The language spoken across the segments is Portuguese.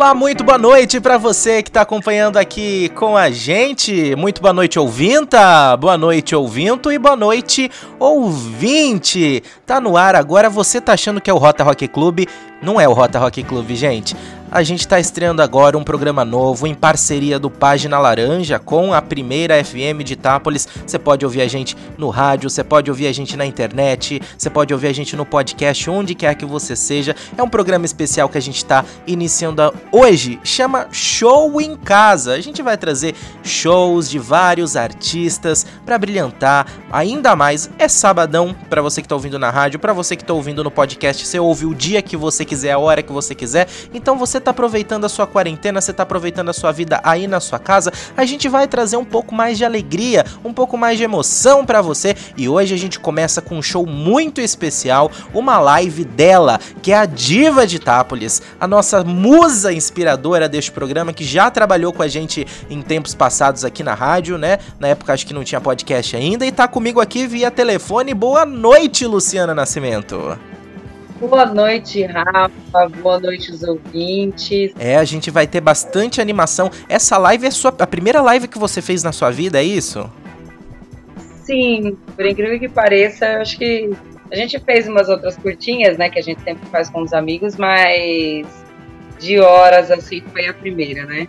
Olá, muito boa noite para você que está acompanhando aqui com a gente. Muito boa noite, ouvinta. Boa noite, ouvinto e boa noite, ouvinte. Tá no ar agora, você tá achando que é o Rota Rock Club? Não é o Rota Rock Club, gente. A gente está estreando agora um programa novo em parceria do Página Laranja com a primeira FM de Itápolis. Você pode ouvir a gente no rádio, você pode ouvir a gente na internet, você pode ouvir a gente no podcast, onde quer que você seja. É um programa especial que a gente está iniciando hoje, chama Show em Casa. A gente vai trazer shows de vários artistas para brilhantar ainda mais. É sabadão para você que está ouvindo na rádio, para você que está ouvindo no podcast, você ouve o dia que você quiser, a hora que você quiser. Então você tá aproveitando a sua quarentena, você tá aproveitando a sua vida aí na sua casa, a gente vai trazer um pouco mais de alegria, um pouco mais de emoção para você. E hoje a gente começa com um show muito especial, uma live dela, que é a Diva de Itápolis, a nossa musa inspiradora deste programa que já trabalhou com a gente em tempos passados aqui na rádio, né? Na época acho que não tinha podcast ainda e tá comigo aqui via telefone. Boa noite, Luciana Nascimento. Boa noite, Rafa. Boa noite, os ouvintes. É, a gente vai ter bastante animação. Essa live é sua, a primeira live que você fez na sua vida, é isso? Sim, por incrível que pareça, eu acho que a gente fez umas outras curtinhas, né, que a gente sempre faz com os amigos, mas de horas assim foi a primeira, né?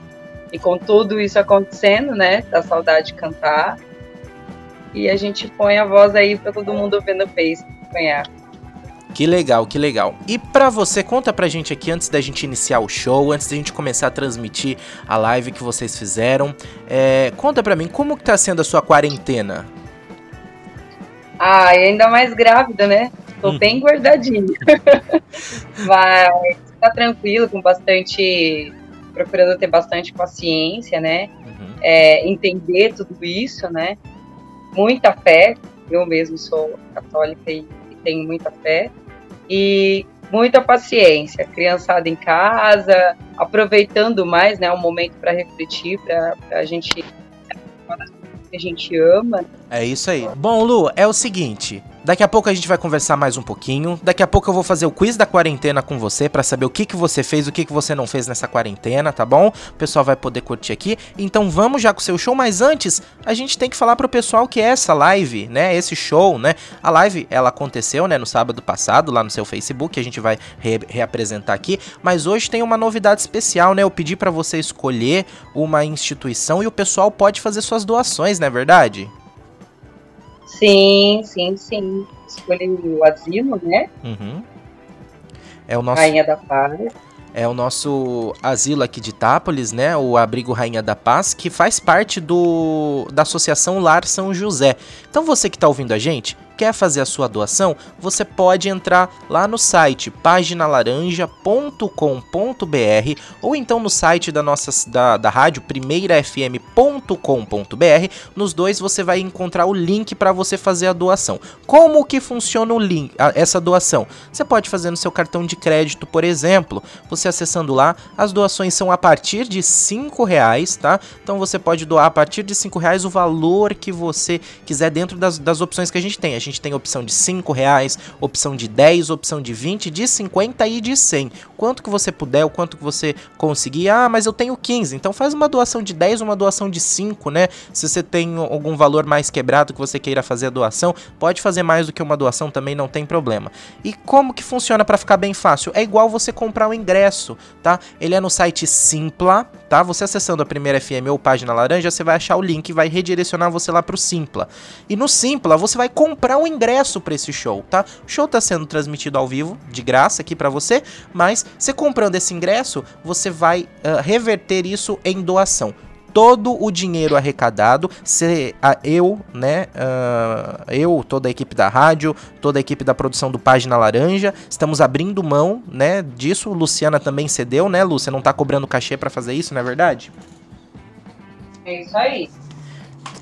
E com tudo isso acontecendo, né, da saudade de cantar, e a gente põe a voz aí para todo mundo ver no Face acompanhar. Que legal, que legal. E pra você, conta pra gente aqui, antes da gente iniciar o show, antes da gente começar a transmitir a live que vocês fizeram, é, conta pra mim, como que tá sendo a sua quarentena? Ah, ainda mais grávida, né? Tô hum. bem guardadinha. Mas tá tranquilo, com bastante... Procurando ter bastante paciência, né? Uhum. É, entender tudo isso, né? Muita fé. Eu mesmo sou católica e tenho muita fé e muita paciência, criançada em casa, aproveitando mais, né, um momento para refletir, para a gente que a gente ama. É isso aí. Bom, Lu, é o seguinte, Daqui a pouco a gente vai conversar mais um pouquinho. Daqui a pouco eu vou fazer o quiz da quarentena com você para saber o que, que você fez, o que, que você não fez nessa quarentena, tá bom? O pessoal vai poder curtir aqui. Então vamos já com o seu show, mas antes a gente tem que falar pro pessoal que é essa live, né? Esse show, né? A live ela aconteceu, né, no sábado passado lá no seu Facebook, a gente vai re reapresentar aqui, mas hoje tem uma novidade especial, né? Eu pedi para você escolher uma instituição e o pessoal pode fazer suas doações, não é verdade? Sim, sim, sim. Escolhi o asilo, né? Uhum. É o nosso. Rainha da Paz. É o nosso asilo aqui de Itápolis, né? O Abrigo Rainha da Paz, que faz parte do da Associação Lar São José. Então você que está ouvindo a gente, quer fazer a sua doação, você pode entrar lá no site paginalaranja.com.br ou então no site da nossa da, da rádio primeirafm.com.br. Nos dois você vai encontrar o link para você fazer a doação. Como que funciona o link, essa doação? Você pode fazer no seu cartão de crédito, por exemplo. Você acessando lá, as doações são a partir de cinco reais, tá? Então você pode doar a partir de cinco reais o valor que você quiser dentro das, das opções que a gente tem. A gente gente tem opção de 5 reais, opção de 10, opção de 20, de 50 e de 100. Quanto que você puder, o quanto que você conseguir. Ah, mas eu tenho 15, então faz uma doação de 10, uma doação de 5, né? Se você tem algum valor mais quebrado que você queira fazer a doação, pode fazer mais do que uma doação também, não tem problema. E como que funciona para ficar bem fácil? É igual você comprar um ingresso, tá? Ele é no site Simpla, tá? Você acessando a primeira FM ou página laranja, você vai achar o link e vai redirecionar você lá pro Simpla. E no Simpla você vai comprar um ingresso para esse show, tá? O show tá sendo transmitido ao vivo, de graça aqui para você, mas você comprando esse ingresso, você vai uh, reverter isso em doação todo o dinheiro arrecadado, se, a, eu, né, uh, eu, toda a equipe da rádio, toda a equipe da produção do Página Laranja, estamos abrindo mão, né, disso. Luciana também cedeu, né? Você não tá cobrando cachê para fazer isso, não é verdade? É isso aí.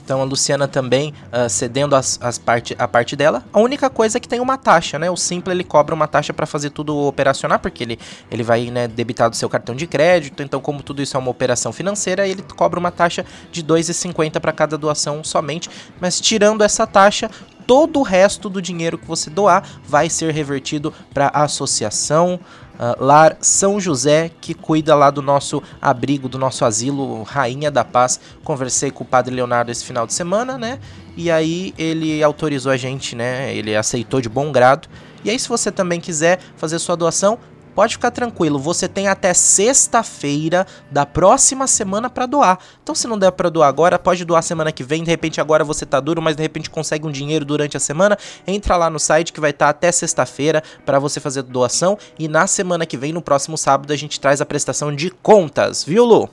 Então a Luciana também uh, cedendo as, as parte, a parte dela. A única coisa é que tem uma taxa, né? O Simples ele cobra uma taxa para fazer tudo operacionar, porque ele, ele vai né, debitar do seu cartão de crédito. Então, como tudo isso é uma operação financeira, ele cobra uma taxa de R$ 2,50 para cada doação somente. Mas tirando essa taxa, todo o resto do dinheiro que você doar vai ser revertido para a associação uh, Lar São José, que cuida lá do nosso abrigo, do nosso asilo Rainha da Paz. Conversei com o Padre Leonardo esse final de semana, né? E aí ele autorizou a gente, né? Ele aceitou de bom grado. E aí, se você também quiser fazer sua doação, pode ficar tranquilo, você tem até sexta-feira da próxima semana para doar. Então, se não der para doar agora, pode doar semana que vem. De repente, agora você tá duro, mas de repente consegue um dinheiro durante a semana. Entra lá no site que vai estar tá até sexta-feira para você fazer doação. E na semana que vem, no próximo sábado, a gente traz a prestação de contas, viu, Lu?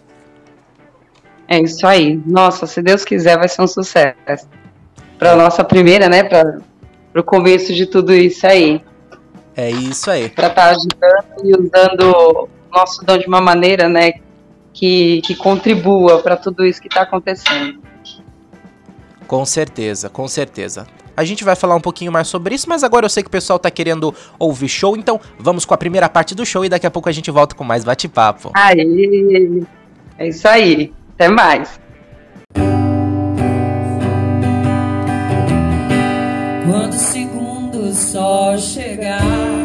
É isso aí. Nossa, se Deus quiser, vai ser um sucesso. Para nossa primeira, né? Para o começo de tudo isso aí. É isso aí. Para estar tá ajudando e usando o nosso dom de uma maneira, né, que, que contribua para tudo isso que está acontecendo. Com certeza, com certeza. A gente vai falar um pouquinho mais sobre isso, mas agora eu sei que o pessoal tá querendo ouvir show, então vamos com a primeira parte do show e daqui a pouco a gente volta com mais bate-papo. Aí, é isso aí. Até mais. Quando o sol chegar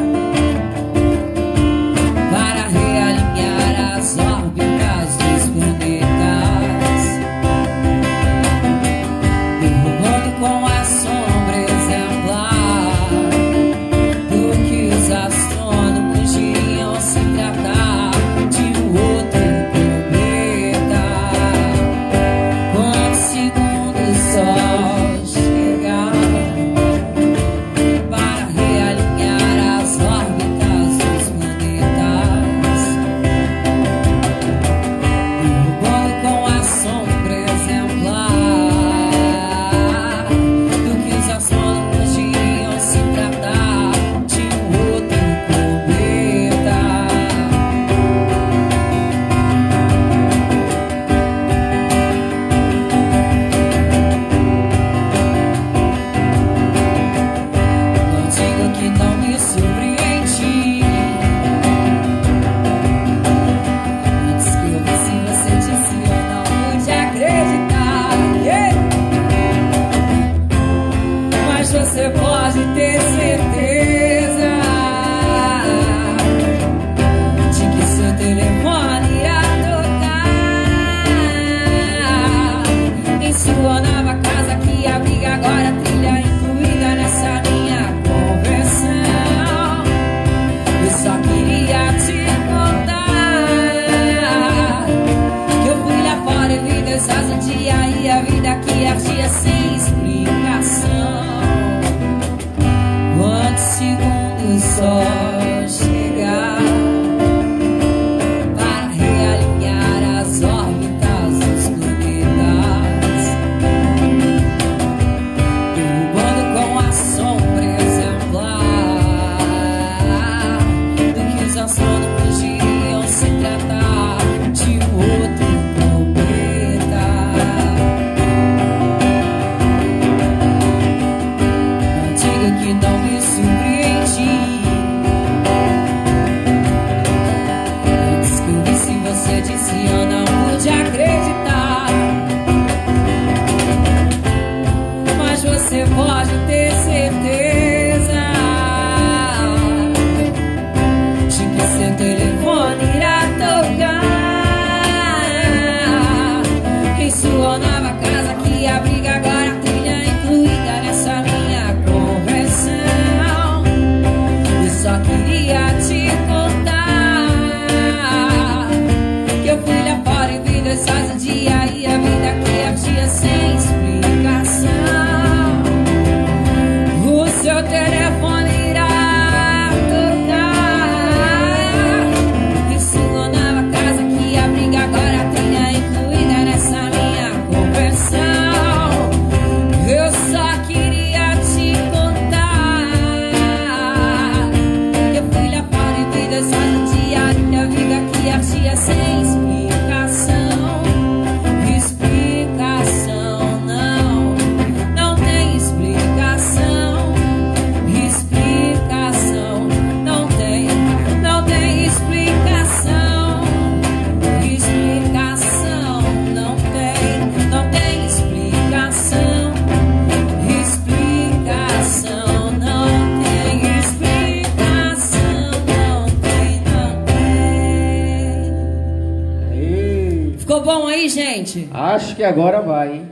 Acho que agora vai, hein?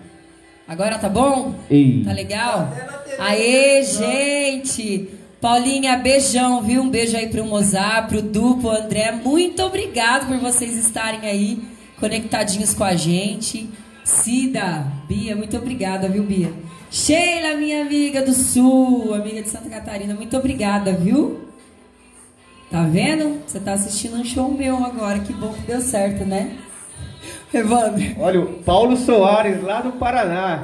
Agora tá bom? Ei. Tá legal? Aê, gente! Paulinha, beijão, viu? Um beijo aí pro Mozart, pro Du, pro André. Muito obrigado por vocês estarem aí conectadinhos com a gente. Cida, Bia, muito obrigada, viu, Bia? Sheila, minha amiga do Sul, amiga de Santa Catarina, muito obrigada, viu? Tá vendo? Você tá assistindo um show meu agora, que bom que deu certo, né? Evandro. Olha, o Paulo Soares, lá do Paraná.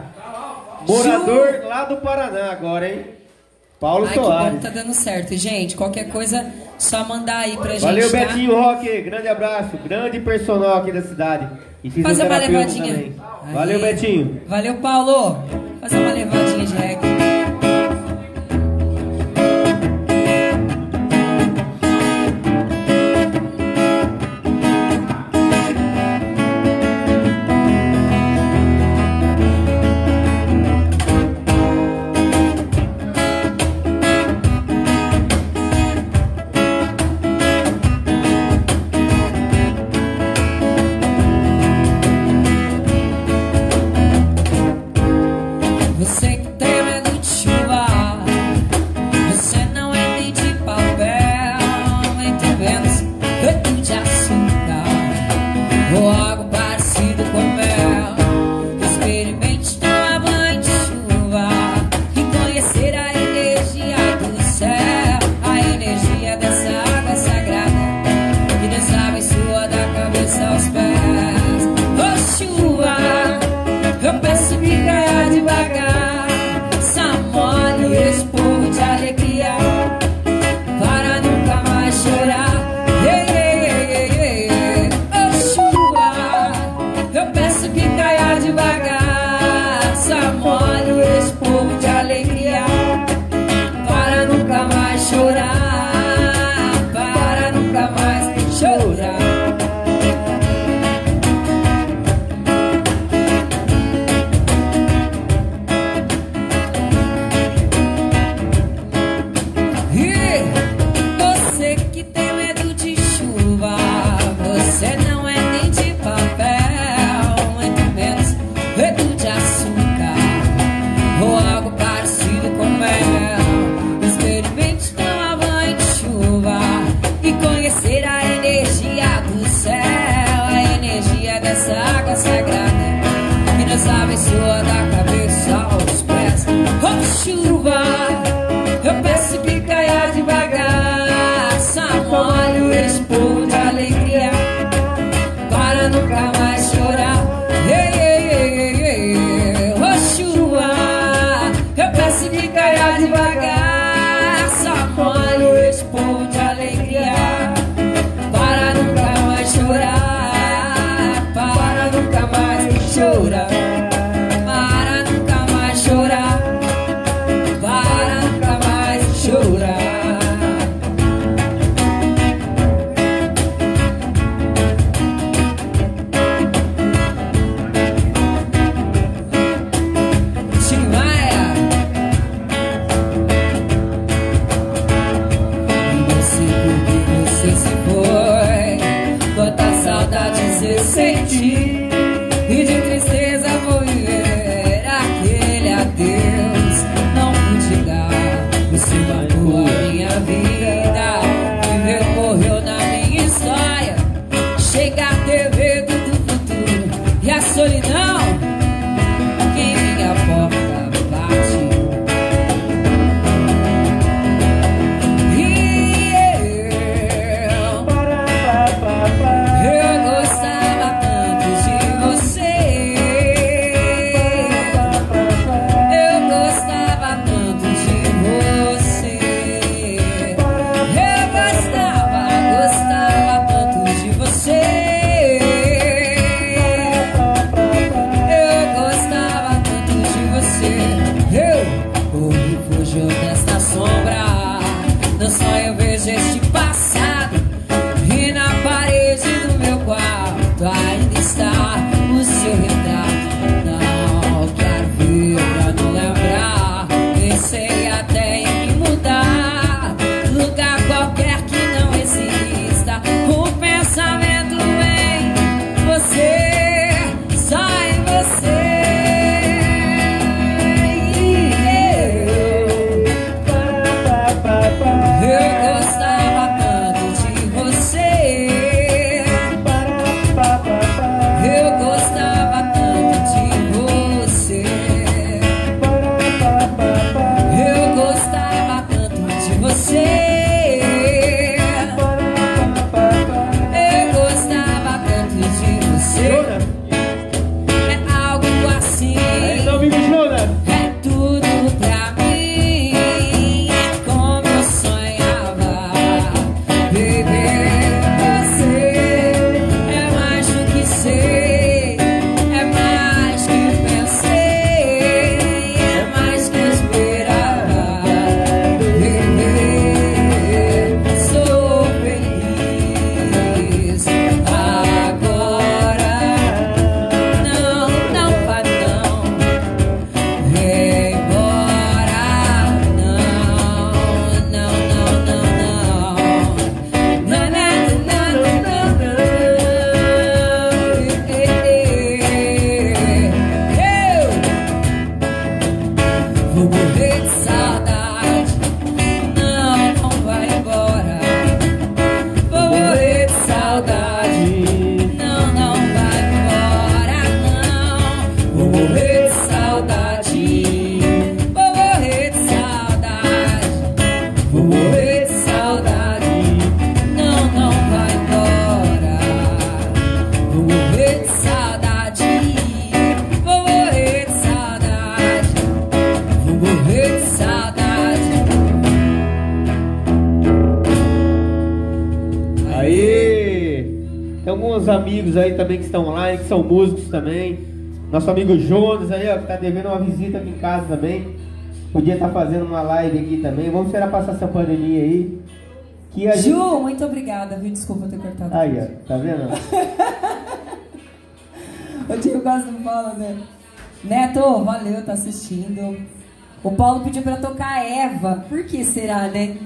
Morador lá do Paraná agora, hein? Paulo Ai, Soares. que bom que tá dando certo. Gente, qualquer coisa, só mandar aí pra gente, Valeu, tá? Betinho Roque. Grande abraço. Grande personal aqui da cidade. E Faz uma levadinha. Valeu, Betinho. Valeu, Paulo. Faz uma levadinha de reggae. Você que tem que são músicos também. Nosso amigo Jonas aí, ó, que tá devendo uma visita aqui em casa também. Podia estar tá fazendo uma live aqui também. Vamos esperar passar essa pandemia aí. Que a Ju, gente... muito obrigada, viu? Desculpa ter cortado. Aí, ó, tá vendo? o tio quase não fala, né? Neto, valeu, tá assistindo. O Paulo pediu pra tocar Eva. Por que será, né?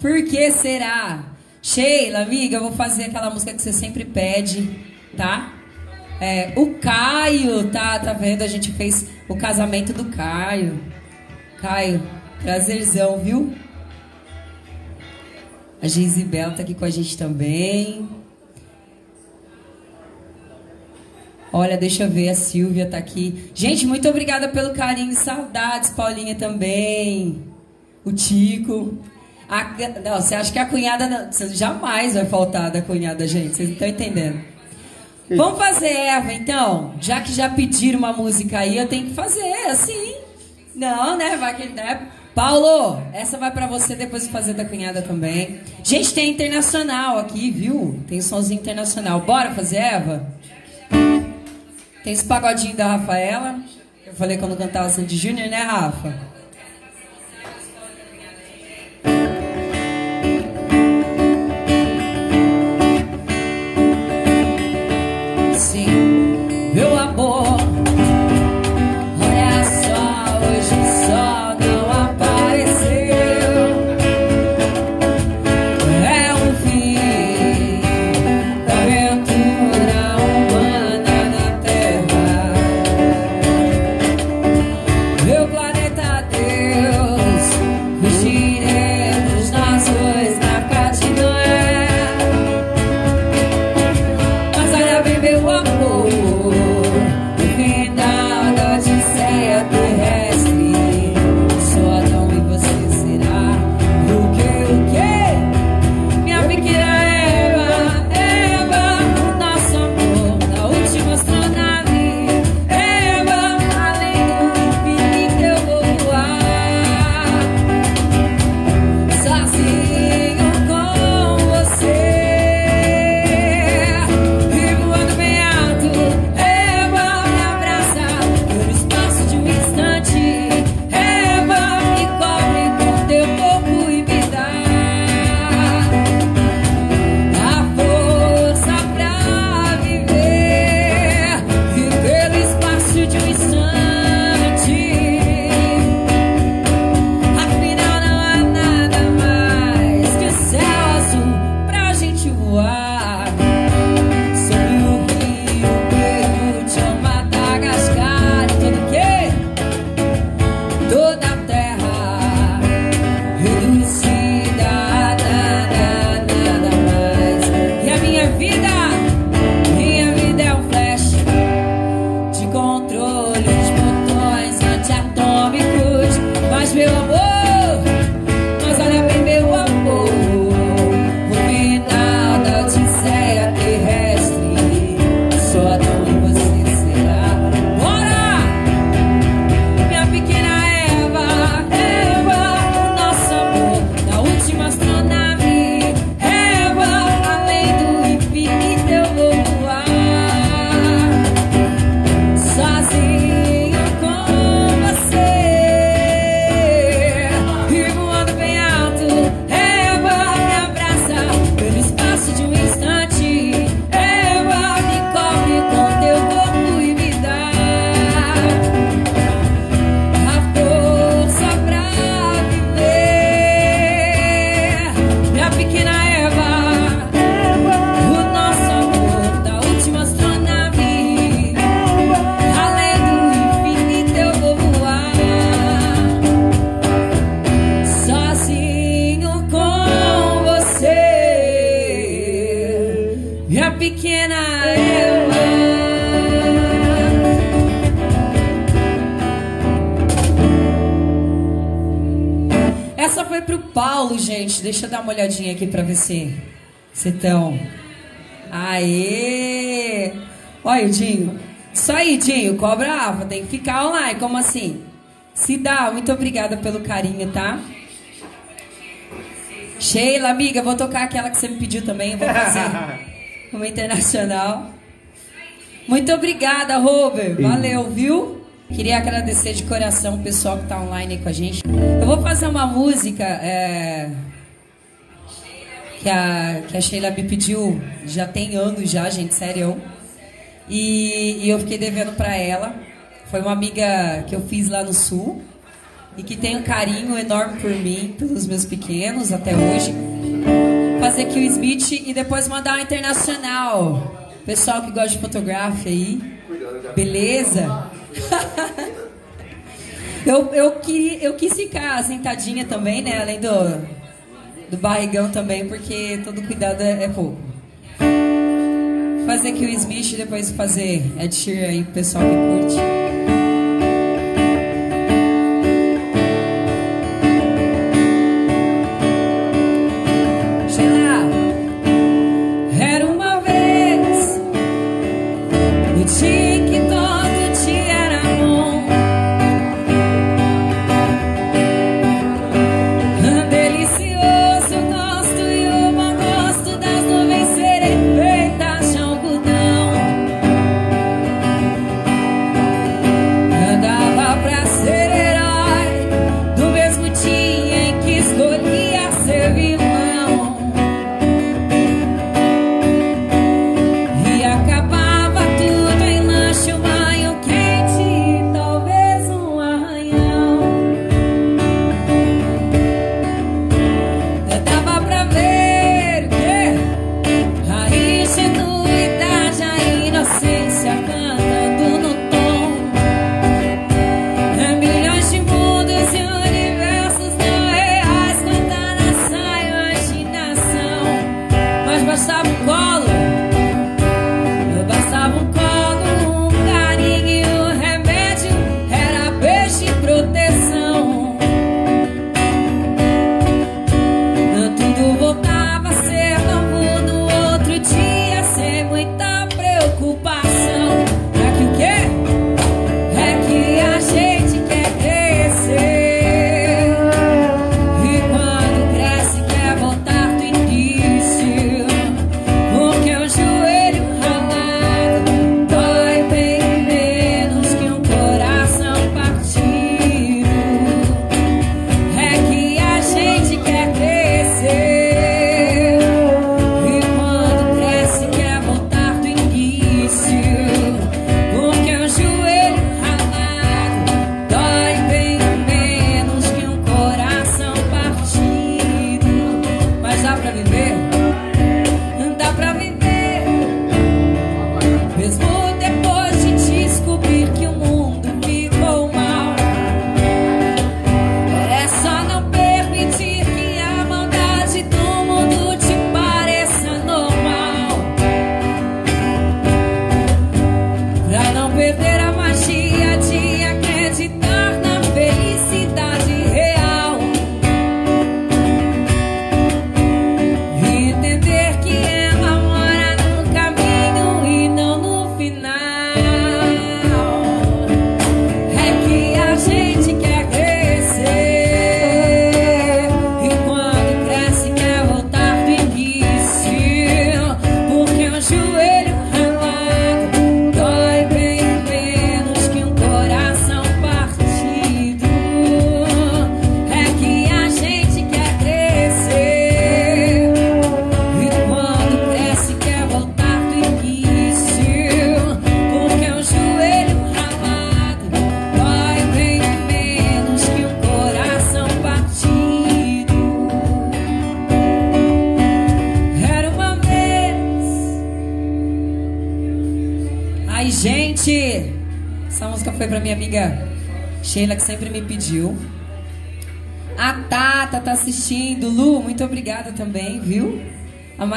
Por que será? Sheila, amiga, eu vou fazer aquela música que você sempre pede, tá? É, o Caio, tá, tá vendo? A gente fez o casamento do Caio. Caio, prazerzão, viu? A Gisibel tá aqui com a gente também. Olha, deixa eu ver, a Silvia tá aqui. Gente, muito obrigada pelo carinho, saudades, Paulinha também. O Tico. A, não, você acha que a cunhada não, jamais vai faltar da cunhada, gente. Vocês não estão entendendo. Vamos fazer Eva, então. Já que já pediram uma música aí, eu tenho que fazer, assim. Não, né? Vai que, né? Paulo, essa vai para você depois de fazer da cunhada também. Gente, tem internacional aqui, viu? Tem somzinho internacional. Bora fazer Eva? Tem esse pagodinho da Rafaela. Eu falei quando cantava Sandy Júnior, né, Rafa? Olhadinha aqui pra ver se estão. Aê! Olha, Dinho. Isso aí, Dinho. Cobra alfa. Tem que ficar online. Como assim? Se dá. Muito obrigada pelo carinho, tá? Sheila, amiga, vou tocar aquela que você me pediu também. Eu vou fazer. uma internacional. Muito obrigada, Robert. Valeu, viu? Queria agradecer de coração o pessoal que está online aí com a gente. Eu vou fazer uma música é, que, a, que a Sheila me pediu, já tem anos já, gente, sério. E, e eu fiquei devendo para ela. Foi uma amiga que eu fiz lá no Sul e que tem um carinho enorme por mim, pelos meus pequenos até hoje. Fazer aqui o Smith e depois mandar uma internacional. Pessoal que gosta de fotografia aí. Beleza? eu, eu, eu quis ficar sentadinha também, né? Além do, do barrigão também, porque todo cuidado é, é pouco. Fazer aqui o Smith e depois fazer Ed Sheeran aí pro pessoal que curte.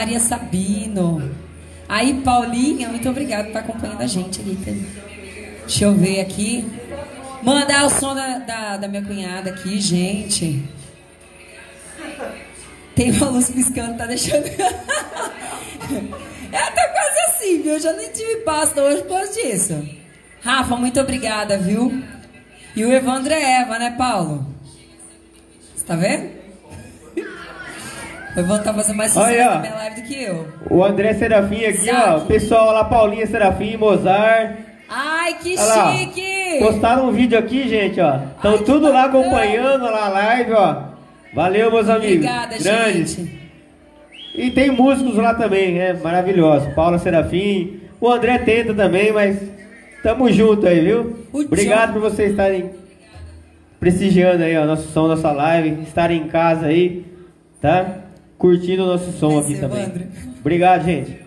Maria Sabino. Aí, Paulinha, muito obrigada por estar acompanhando a gente ali. Deixa eu ver aqui. Mandar o som da, da, da minha cunhada aqui, gente. Tem uma luz piscando, tá deixando. Ela tá quase assim, viu? Eu já nem tive pasta hoje por causa disso. Rafa, muito obrigada, viu? E o Evandro é Eva, né, Paulo? Você tá vendo? Vai voltar a fazer mais sucesso na minha live do que eu. O André Serafim aqui, ó. Pessoal lá, Paulinha Serafim, Mozart. Ai, que lá, chique! Postaram um vídeo aqui, gente, ó. Estão tudo lá acompanhando lá a live, ó. Valeu, meus amigos. Obrigada, Grandes. gente. E tem músicos lá também, né? Maravilhosos. Paula Serafim. O André tenta também, mas tamo junto aí, viu? O Obrigado John- por vocês estarem prestigiando aí, ó, nosso som, nossa live, estarem em casa aí, tá? Curtindo o nosso som aqui é também. André. Obrigado, gente.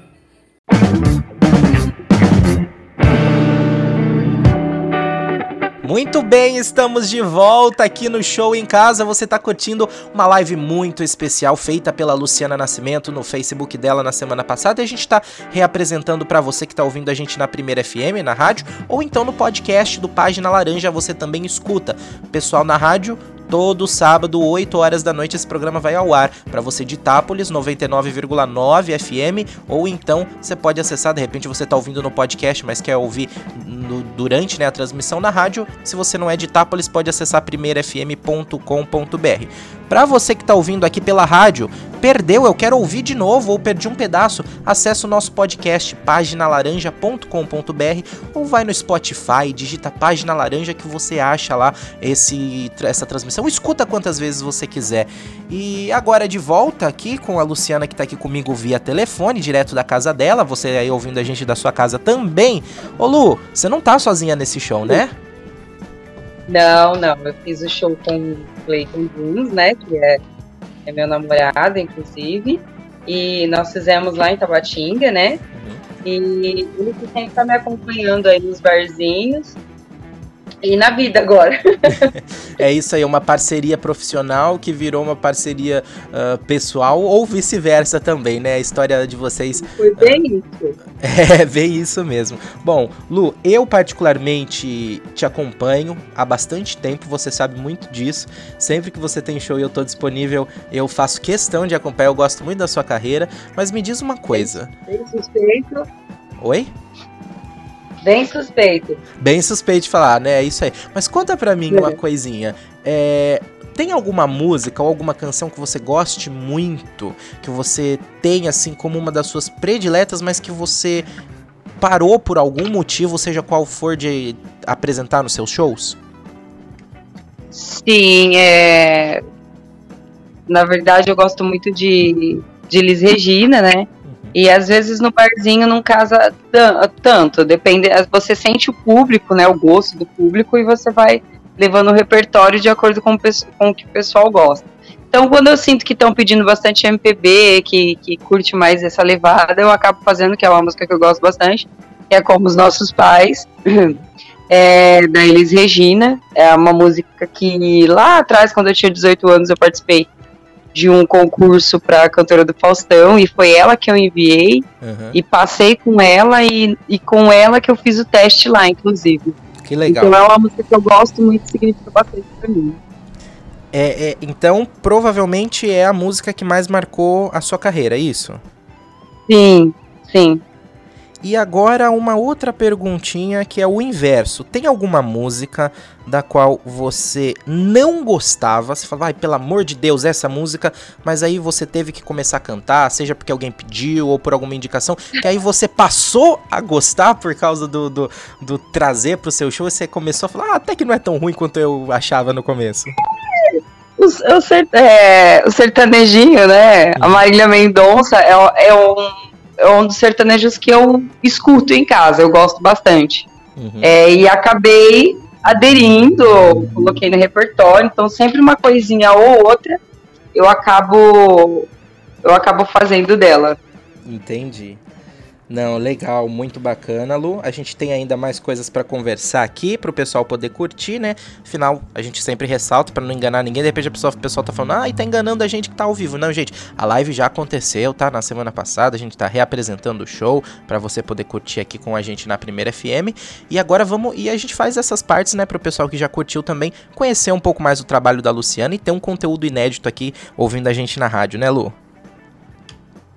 Muito bem, estamos de volta aqui no Show em Casa. Você tá curtindo uma live muito especial feita pela Luciana Nascimento no Facebook dela na semana passada e a gente tá reapresentando pra você que tá ouvindo a gente na Primeira FM, na rádio, ou então no podcast do Página Laranja, você também escuta. Pessoal na rádio, todo sábado, 8 horas da noite, esse programa vai ao ar. Para você de Itápolis, 99,9 FM, ou então você pode acessar, de repente você tá ouvindo no podcast, mas quer ouvir no- durante né, a transmissão na rádio. Se você não é de Itápolis, pode acessar primeirafm.com.br. Para você que tá ouvindo aqui pela rádio, perdeu, eu quero ouvir de novo ou perdi um pedaço, acessa o nosso podcast paginalaranja.com.br ou vai no Spotify, digita Página Laranja que você acha lá esse, essa transmissão. Escuta quantas vezes você quiser. E agora de volta aqui com a Luciana que tá aqui comigo via telefone, direto da casa dela, você aí ouvindo a gente da sua casa também. Ô Lu, você não tá sozinha nesse show, né? Não, não. Eu fiz o show com Clayton Dunes, né? Que é, é meu namorado, inclusive. E nós fizemos lá em Tabatinga, né? E ele que sempre tá me acompanhando aí nos barzinhos. E na vida agora. É isso aí, uma parceria profissional que virou uma parceria ah, pessoal ou vice-versa também, né? A história de vocês Foi bem isso. É, bem isso mesmo. Bom, Lu, eu particularmente te acompanho há bastante tempo, você sabe muito disso. Sempre que você tem show e eu tô disponível, eu faço questão de acompanhar, eu gosto muito da sua carreira. Mas me diz uma coisa. Bem suspeito. Oi? Bem suspeito. Bem suspeito de falar, né? É isso aí. Mas conta pra mim uma É. coisinha. É, Tem alguma música ou alguma canção que você goste muito, que você tem assim como uma das suas prediletas, mas que você parou por algum motivo, seja qual for, de apresentar nos seus shows? Sim, é. Na verdade, eu gosto muito de, de Elis Regina, né? E às vezes no barzinho não casa tan- tanto. Depende. Você sente o público, né? O gosto do público e você vai levando o repertório de acordo com o, com o que o pessoal gosta. Então, quando eu sinto que estão pedindo bastante MPB, que, que curte mais essa levada, eu acabo fazendo, que é uma música que eu gosto bastante, que é Como os Nossos Pais, é, da Elis Regina. É uma música que lá atrás, quando eu tinha 18 anos, eu participei de um concurso para cantora do Faustão e foi ela que eu enviei Uhum. e passei com ela e, e com ela que eu fiz o teste lá, inclusive. Que legal. Então é uma música que eu gosto muito e significa bastante pra mim. É, é, então, provavelmente é a música que mais marcou a sua carreira, é isso? Sim, sim. E agora uma outra perguntinha que é o inverso. Tem alguma música da qual você não gostava? Você fala, ai, pelo amor de Deus, essa música, mas aí você teve que começar a cantar, seja porque alguém pediu ou por alguma indicação, que aí você passou a gostar por causa do, do, do trazer pro seu show e você começou a falar, ah, até que não é tão ruim quanto eu achava no começo. O, o, é, o sertanejinho, né? A Marília Mendonça é, é um, é um dos sertanejos que eu escuto em casa, eu gosto bastante. Uhum. É, e acabei aderindo, coloquei no repertório, então sempre uma coisinha ou outra eu acabo eu acabo fazendo dela. Entendi. Não, legal, muito bacana, Lu. A gente tem ainda mais coisas pra conversar aqui pro pessoal poder curtir, né? Afinal, a gente sempre ressalta pra não enganar ninguém. De repente a pessoa, o pessoal tá falando, ah, e tá enganando a gente que tá ao vivo. Não, gente, a live já aconteceu, tá? Na semana passada, a gente tá reapresentando o show pra você poder curtir aqui com a gente na primeira FM. E agora vamos. E a gente faz essas partes, né, pro pessoal que já curtiu também conhecer um pouco mais o trabalho da Luciana e ter um conteúdo inédito aqui ouvindo a gente na rádio, né, Lu?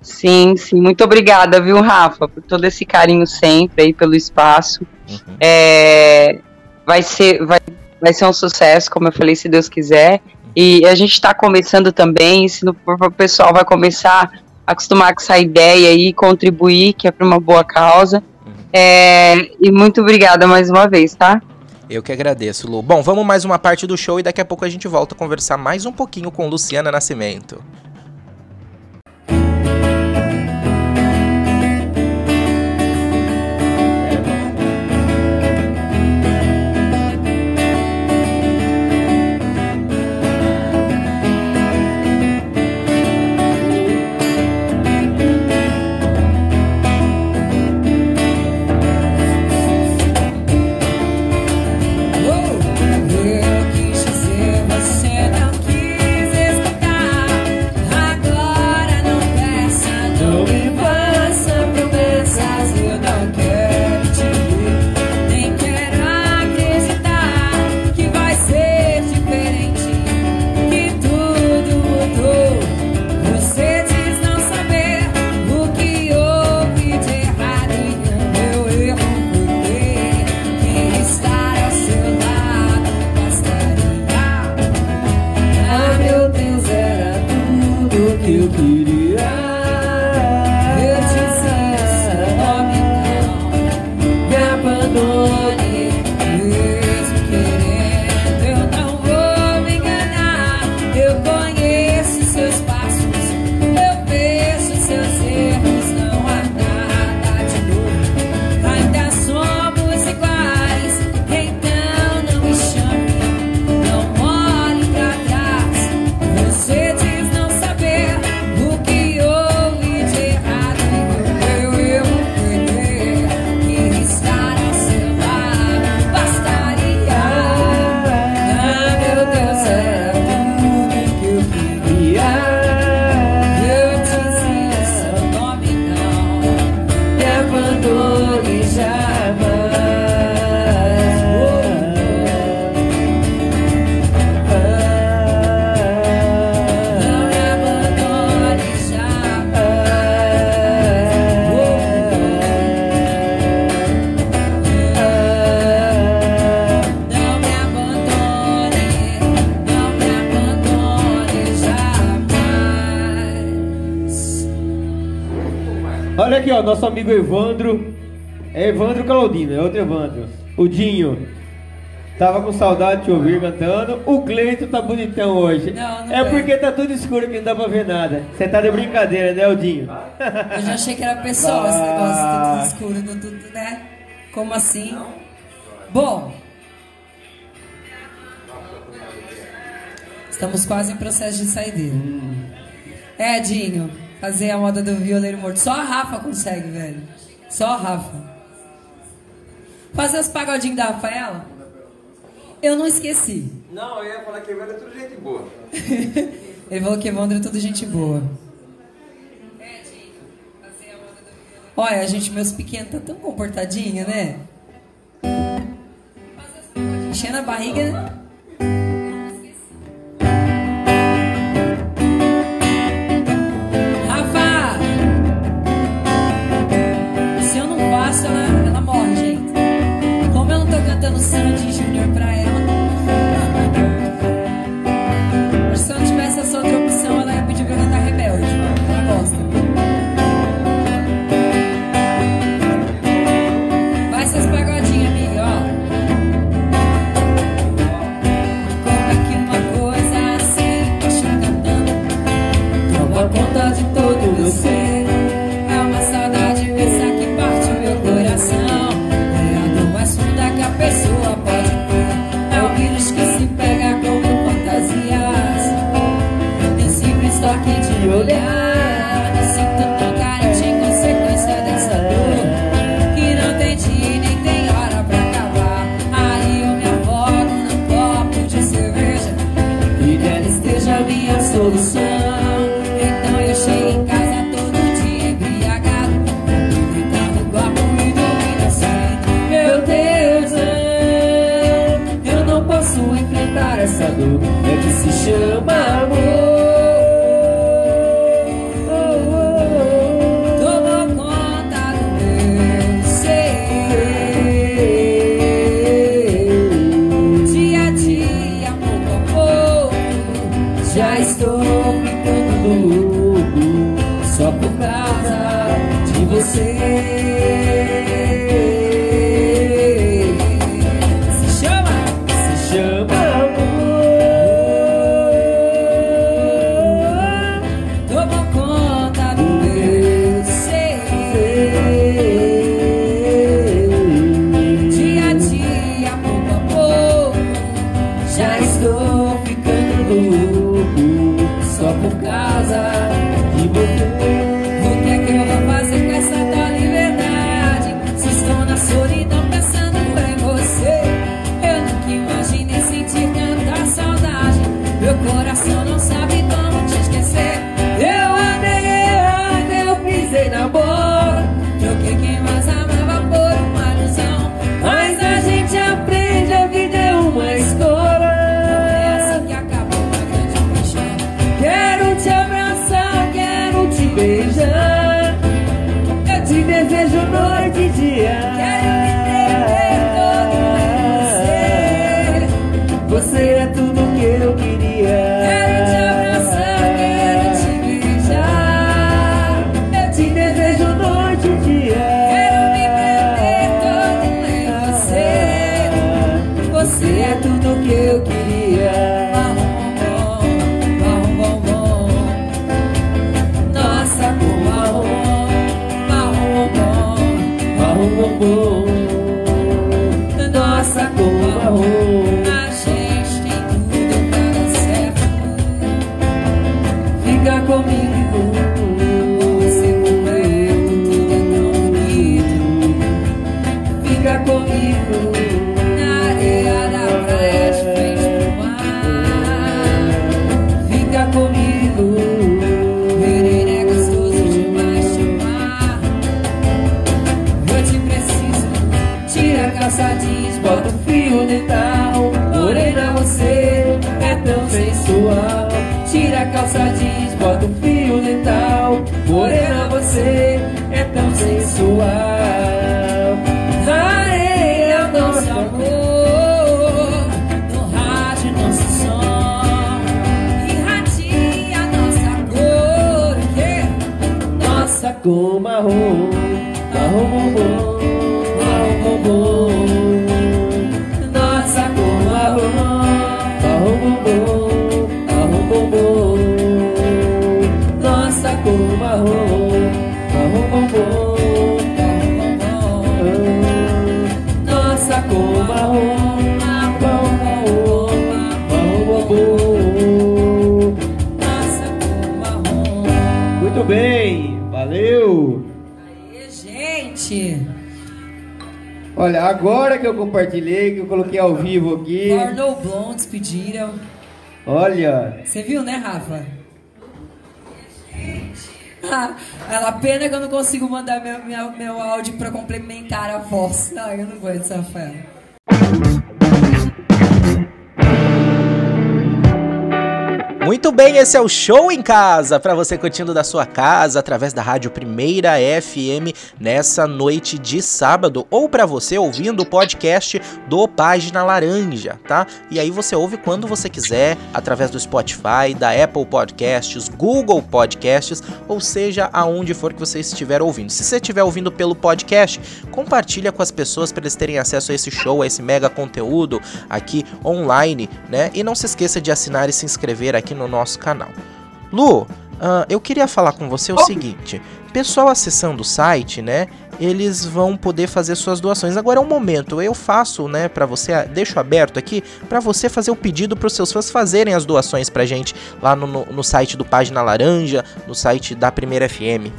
Sim, sim, muito obrigada, viu, Rafa, por todo esse carinho sempre aí pelo espaço. Uhum. É, vai ser, vai, vai ser um sucesso, como eu falei, se Deus quiser. E a gente está começando também, se o pessoal vai começar a acostumar com essa ideia e contribuir, que é para uma boa causa. É, e muito obrigada mais uma vez, tá? Eu que agradeço, Lu. Bom, vamos mais uma parte do show e daqui a pouco a gente volta a conversar mais um pouquinho com Luciana Nascimento. Nosso amigo Evandro. É Evandro Claudino, é outro Evandro. O Dinho. Tava com saudade de ouvir cantando. O Cleito tá bonitão hoje. Não, não é é. porque tá tudo escuro que não dá pra ver nada. Você tá de brincadeira, né, Odinho? Eu já achei que era pessoal esse Ah. negócio do tudo escuro, do tudo, né? Como assim? Bom. Estamos quase em processo de saideira. É, Dinho, fazer a moda do violeiro morto. Só a Rafa consegue, velho. Só a Rafa. Fazer os pagodinhos da Rafaela? Eu não esqueci. Não, eu ia falar que ele é tudo gente boa. Ele falou que Evandro é tudo gente boa. Olha, gente, meus pequenos tá tão comportadinho, né? Enchendo a barriga. Eu você. Desejo noite e dia. Com marrom. Agora que eu compartilhei, que eu coloquei ao vivo aqui. Porno Blondes pediram. Olha, Você viu, né, Rafa? Ah, ela pena que eu não consigo mandar meu, meu, meu áudio pra complementar a voz. Ai, eu não aguento essa Muito bem, esse é o Show em Casa, para você curtindo da sua casa através da Rádio Primeira FM nessa noite de sábado, ou para você ouvindo o podcast do Página Laranja, tá? E aí você ouve quando você quiser, através do Spotify, da Apple Podcasts, Google Podcasts, ou seja, aonde for que você estiver ouvindo. Se você estiver ouvindo pelo podcast, compartilha com as pessoas para eles terem acesso a esse show, a esse mega conteúdo aqui online, né? E não se esqueça de assinar e se inscrever aqui no nosso canal. Lu, ah, eu queria falar com você o seguinte: pessoal acessando o site, né? Eles vão poder fazer suas doações. Agora é um momento, eu faço, né, para você, deixo aberto aqui para você fazer o pedido para os seus fãs fazerem as doações pra gente lá no, no, no site do Página Laranja, no site da Primeira FM.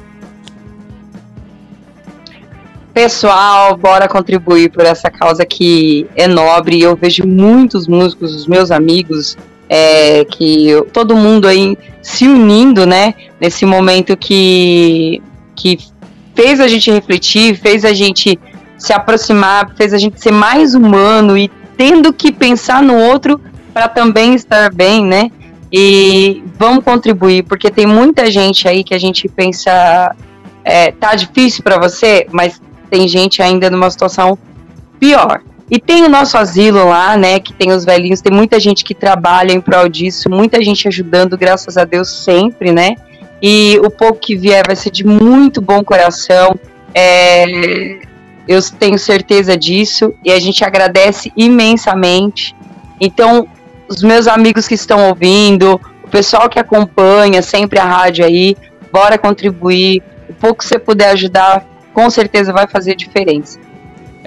Pessoal, bora contribuir por essa causa que é nobre. Eu vejo muitos músicos, os meus amigos, é, que todo mundo aí se unindo, né? Nesse momento que, que fez a gente refletir, fez a gente se aproximar, fez a gente ser mais humano e tendo que pensar no outro para também estar bem, né? E vamos contribuir, porque tem muita gente aí que a gente pensa, é, tá difícil para você, mas tem gente ainda numa situação pior. E tem o nosso asilo lá, né, que tem os velhinhos, tem muita gente que trabalha em prol disso, muita gente ajudando, graças a Deus, sempre, né? e o pouco que vier vai ser de muito bom coração. É, eu tenho certeza disso e a gente agradece imensamente. Então, os meus amigos que estão ouvindo, o pessoal que acompanha sempre a rádio aí, bora contribuir. O pouco que você puder ajudar, com certeza vai fazer diferença.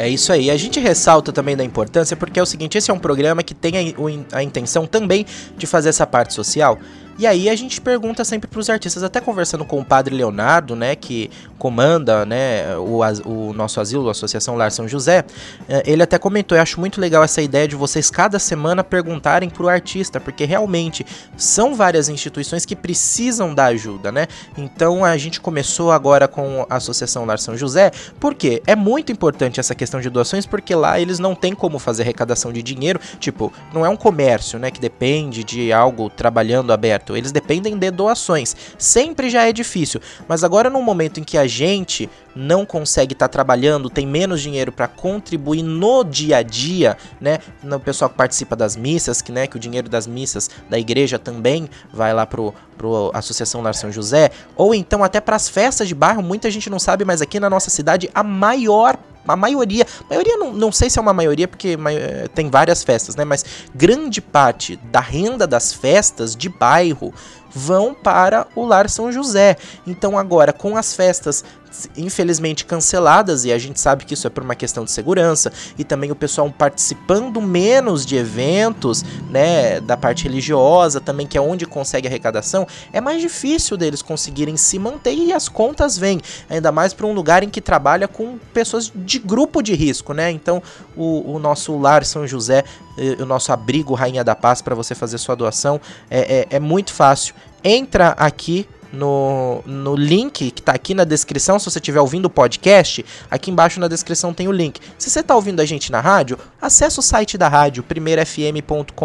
É isso aí. A gente ressalta também da importância porque é o seguinte: esse é um programa que tem a, a intenção também de fazer essa parte social. E aí a gente pergunta sempre para os artistas, até conversando com o padre Leonardo, né, que comanda, né, o, o nosso asilo, a Associação Lar São José, eh, ele até comentou, eu acho muito legal essa ideia de vocês cada semana perguntarem para o artista, porque realmente são várias instituições que precisam da ajuda, né? Então a gente começou agora com a Associação Lar São José, porque é muito importante essa questão de doações, porque lá eles não têm como fazer arrecadação de dinheiro, tipo, não é um comércio, né, que depende de algo trabalhando aberto, eles dependem de doações. Sempre já é difícil, mas agora no momento em que a gente não consegue estar tá trabalhando, tem menos dinheiro para contribuir no dia a dia, né? No pessoal que participa das missas, que, né, que o dinheiro das missas da igreja também vai lá pro, pro Associação Lar São José, ou então até para as festas de bairro, muita gente não sabe, mas aqui na nossa cidade a maior a maioria, maioria não, não sei se é uma maioria porque eh, tem várias festas, né, mas grande parte da renda das festas de bairro vão para o Lar São José. Então agora com as festas infelizmente canceladas e a gente sabe que isso é por uma questão de segurança e também o pessoal participando menos de eventos, né, da parte religiosa também que é onde consegue arrecadação, é mais difícil deles conseguirem se manter e as contas vêm, ainda mais para um lugar em que trabalha com pessoas de grupo de risco, né? Então o, o nosso lar São José, eh, o nosso abrigo Rainha da Paz para você fazer sua doação é, é, é muito fácil. Entra aqui no, no link que tá aqui na descrição, se você estiver ouvindo o podcast, aqui embaixo na descrição tem o link. Se você tá ouvindo a gente na rádio, acessa o site da rádio, primeirafm.com.br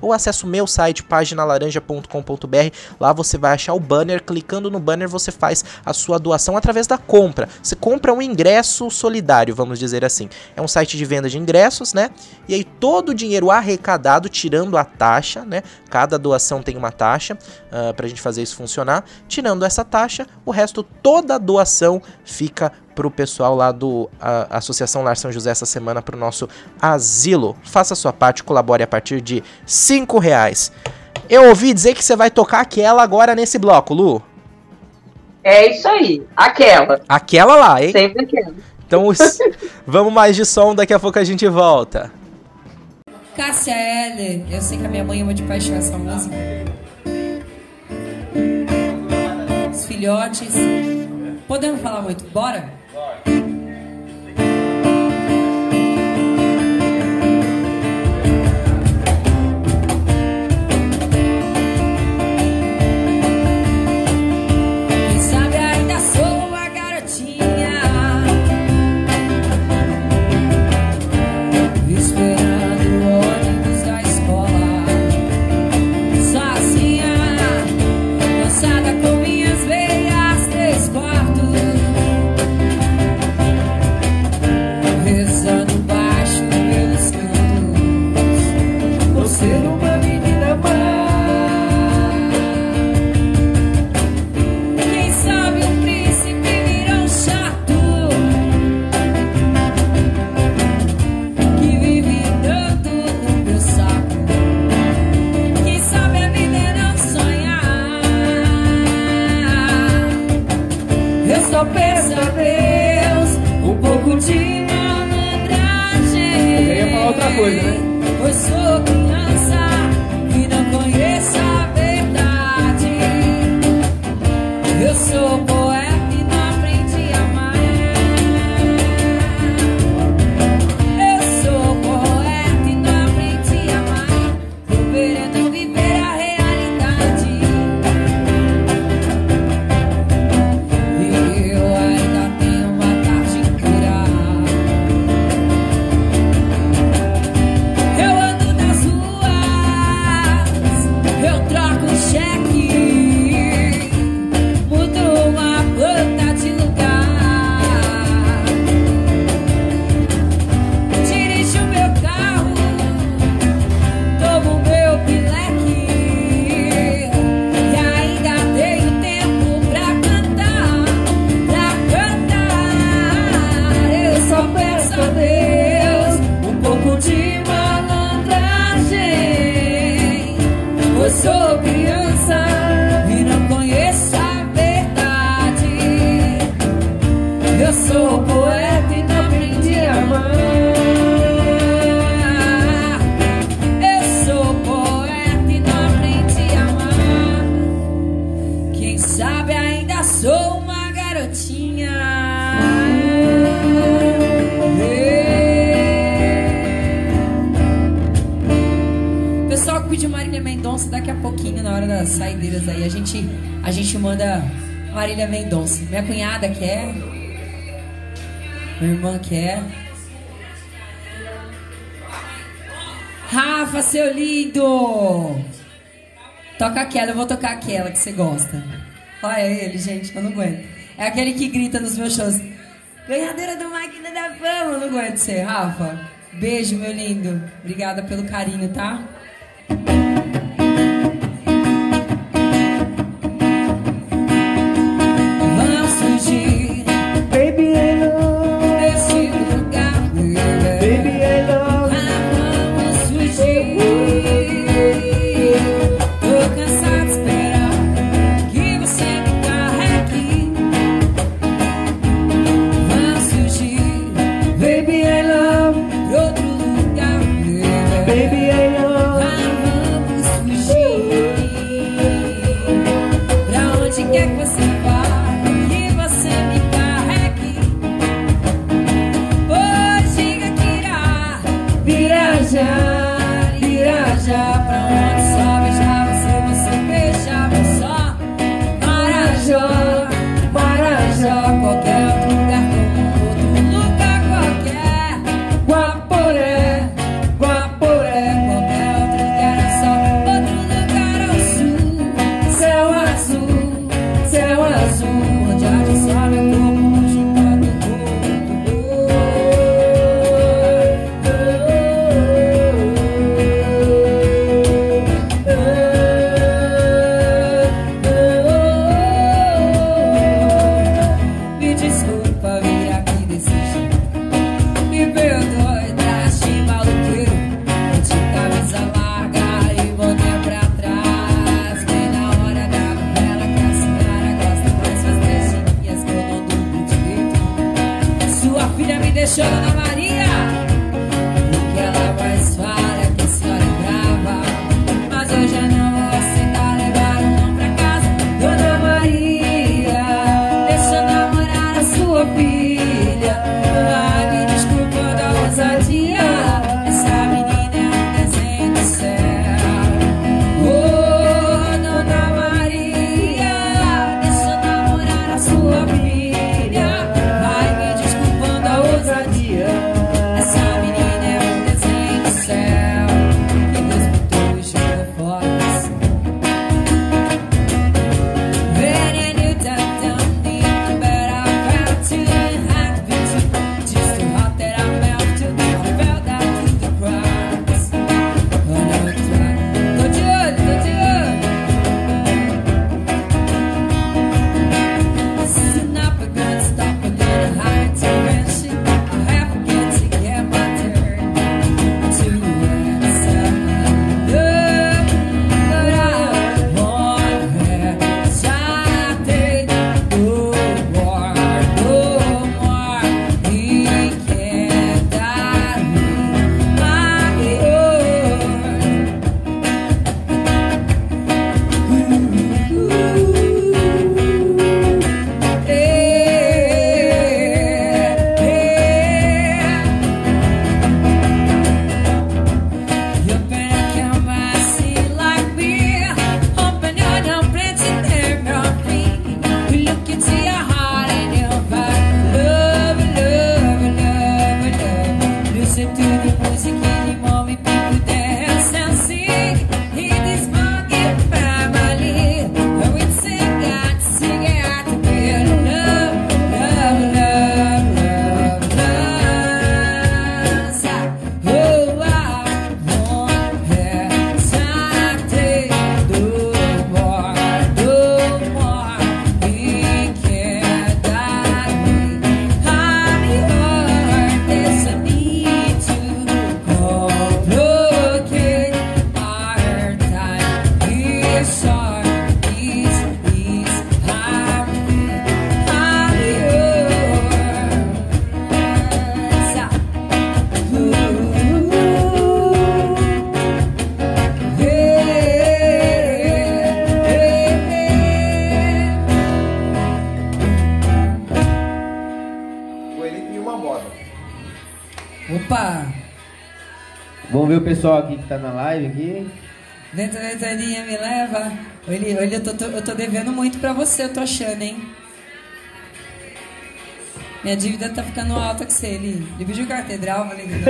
ou acessa o meu site, paginalaranja.com.br. Lá você vai achar o banner, clicando no banner você faz a sua doação através da compra. Você compra um ingresso solidário, vamos dizer assim. É um site de venda de ingressos, né? E aí todo o dinheiro arrecadado, tirando a taxa, né? Cada doação tem uma taxa uh, pra gente fazer isso funcionar. Tirando essa taxa, o resto, toda a doação fica para o pessoal lá do a, Associação Lar São José essa semana para o nosso asilo. Faça a sua parte, colabore a partir de 5 reais. Eu ouvi dizer que você vai tocar aquela agora nesse bloco, Lu. É isso aí, aquela. Aquela lá, hein? Sempre aquela. Então vamos mais de som, daqui a pouco a gente volta. Cássia Heller, eu sei que a minha mãe ama de paixão essa música. Filhotes. Podemos falar muito? Bora? Bora. tocar aquela que você gosta. Olha ele, gente, eu não aguento. É aquele que grita nos meus shows. Ganhadora do Máquina da Fama, eu não aguento ser, Rafa. Beijo, meu lindo. Obrigada pelo carinho, tá? Ver o pessoal aqui que tá na live aqui. Vento, ventania, me leva. Ele, ele, eu, tô, tô- eu tô devendo muito pra você, eu tô achando, hein? Minha dívida tá ficando alta com você. Ele, ele pediu catedral, falei que não.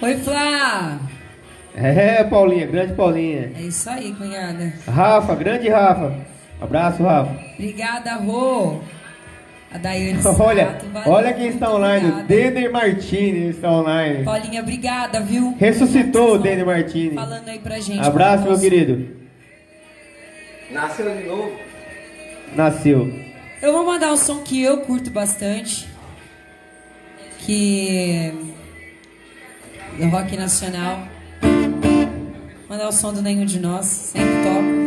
Oi, Flá! É, Paulinha, grande Paulinha. É isso aí, cunhada. Rafa, grande Rafa. Abraço, Rafa. Obrigada, Rô. A Daiane Olha, valeu, olha quem está online. O obrigada. Denner Martini está online. Paulinha, obrigada, viu? Ressuscitou o Denner vão Martini. Falando aí pra gente. Abraço, meu querido. Nasceu de novo. Nasceu. Eu vou mandar um som que eu curto bastante. Que. Do rock nacional. Mandar o som do Nenhum de Nós. Sempre toco.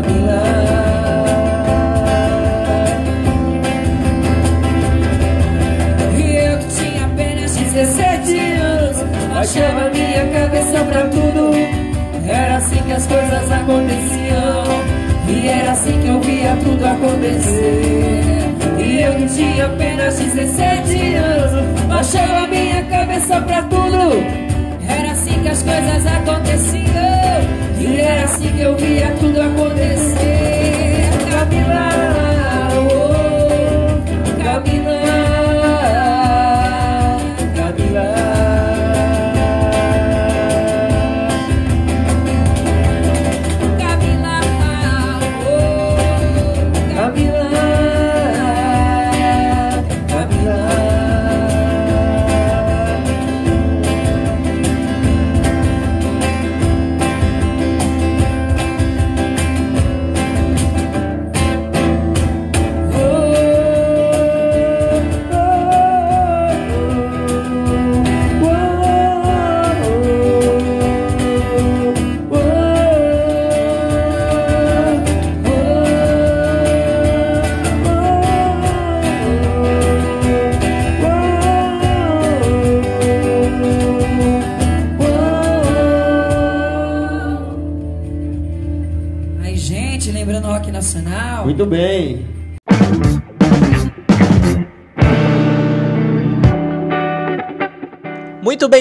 Camila. E eu que tinha apenas 17 anos, achava minha cabeça pra tudo. Era assim que as coisas aconteciam. E era assim que eu via tudo acontecer. E eu que tinha apenas 17 anos, baixava minha cabeça pra tudo. Era assim que as coisas aconteciam. Era assim que eu via tudo acontecer. Camila,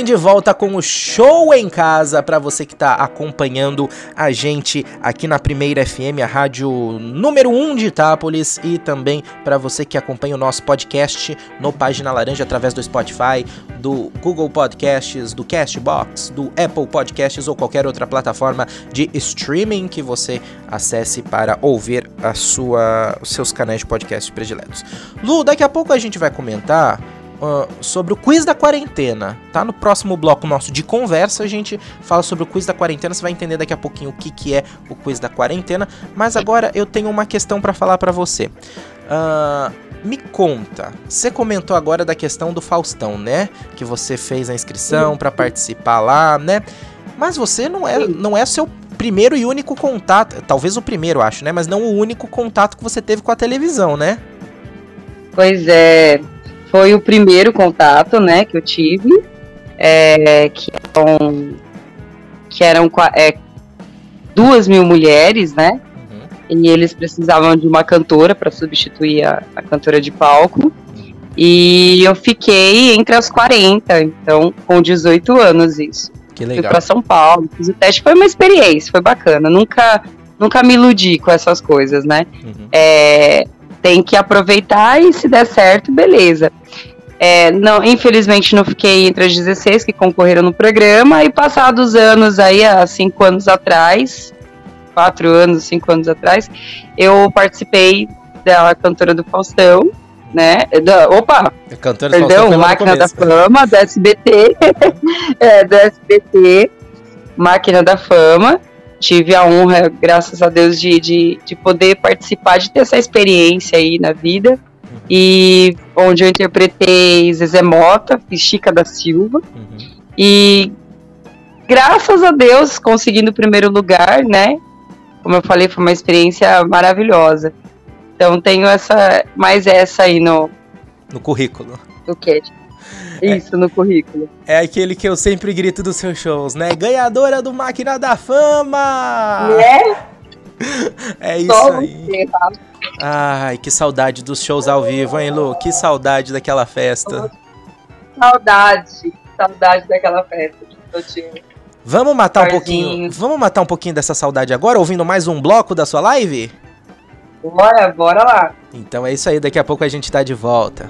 de volta com o Show em Casa para você que está acompanhando a gente aqui na Primeira FM, a rádio número 1 de Itápolis, e também para você que acompanha o nosso podcast no Página Laranja através do Spotify, do Google Podcasts, do Castbox, do Apple Podcasts ou qualquer outra plataforma de streaming que você acesse para ouvir a sua, os seus canais de podcast prediletos. Lu, daqui a pouco a gente vai comentar ah, sobre o quiz da quarentena, tá? No próximo bloco nosso de conversa, a gente fala sobre o quiz da quarentena. Você vai entender daqui a pouquinho o que, que é o quiz da quarentena. Mas agora eu tenho uma questão para falar para você. Ah, me conta, você comentou agora da questão do Faustão, né? Que você fez a inscrição para participar lá, né? Mas você não é, não é seu primeiro e único contato, talvez o primeiro, acho, né? Mas não o único contato que você teve com a televisão, né? Pois é, foi o primeiro contato, né, que eu tive, é, que eram, que eram é, duas mil mulheres, né, Uhum. e eles precisavam de uma cantora para substituir a, a cantora de palco, e eu fiquei entre as 40, então, com 18 anos isso. Que Fui legal. para São Paulo, fiz o teste, foi uma experiência, foi bacana, nunca, nunca me iludi com essas coisas, né, Uhum. é, tem que aproveitar e se der certo, beleza. É, não, infelizmente não fiquei entre as 16 que concorreram no programa e passados anos aí, há cinco anos atrás, quatro anos, cinco anos atrás, eu participei da cantora do Faustão, né? Da, opa, cantora do Faustão perdão, lá no Máquina da. Fama, do SBT, é, do SBT, Máquina da Fama. Tive a honra, graças a Deus, de, de, de poder participar, de ter essa experiência aí na vida. E onde eu interpretei Zezé Mota, fiz Chica da Silva. Uhum. E graças a Deus, conseguindo o primeiro lugar, né? Como eu falei, foi uma experiência maravilhosa. Então tenho essa, mais essa aí no, No currículo. no CAT. Isso, no currículo. É aquele que eu sempre grito dos seus shows, né? Ganhadora do Máquina da Fama! É, É isso só aí. você, tá? Ai, que saudade dos shows ao vivo, hein, Lu? Que saudade daquela festa. Saudade, saudade daquela festa que eu tive. Vamos matar um pouquinho. Vamos matar um pouquinho dessa saudade agora, ouvindo mais um bloco da sua live? Bora, bora lá. Então é isso aí, daqui a pouco a gente tá de volta.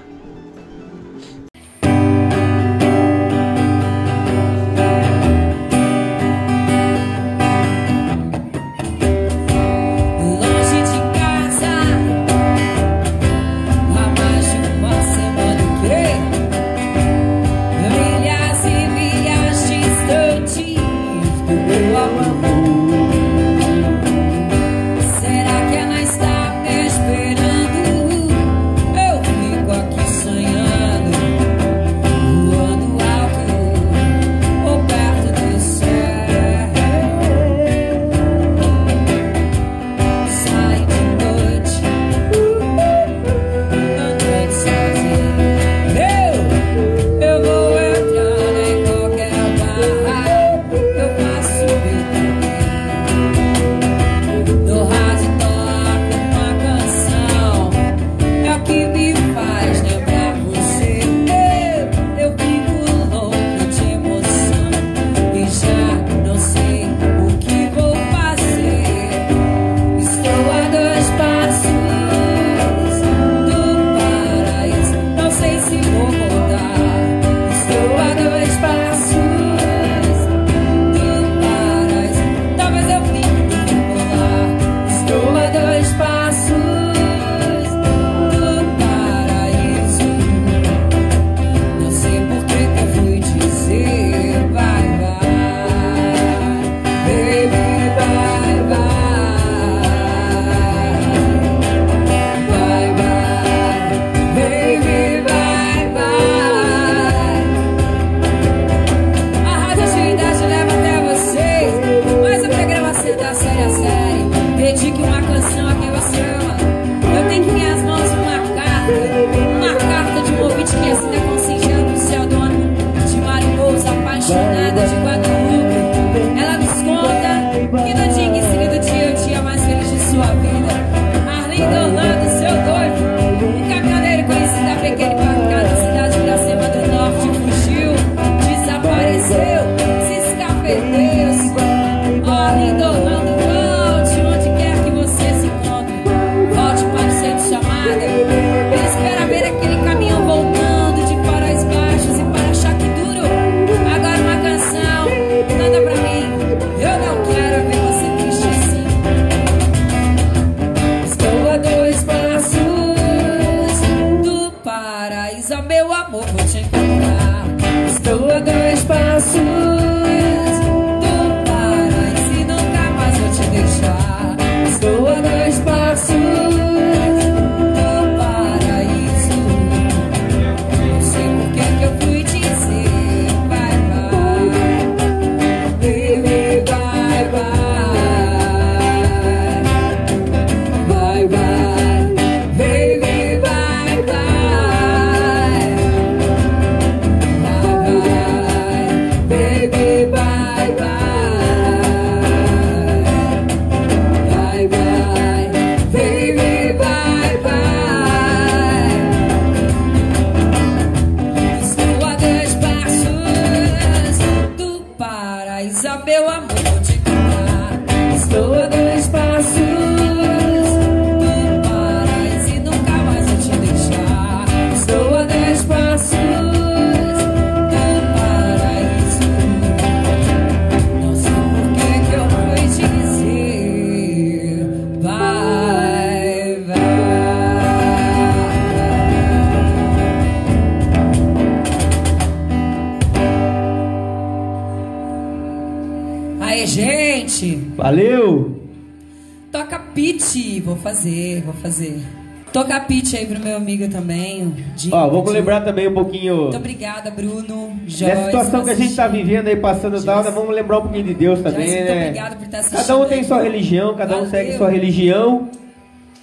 Toca pitch aí pro meu amigo também. Dinho, Ó, vamos Dinho. lembrar também um pouquinho Muito obrigada, Bruno. Joyce, dessa situação que a gente tá vivendo aí, passando e tal, né? vamos lembrar um pouquinho de Deus também, Joyce, muito né? obrigada por estar assistindo. Cada um tem sua religião, cada um Valeu. segue sua religião.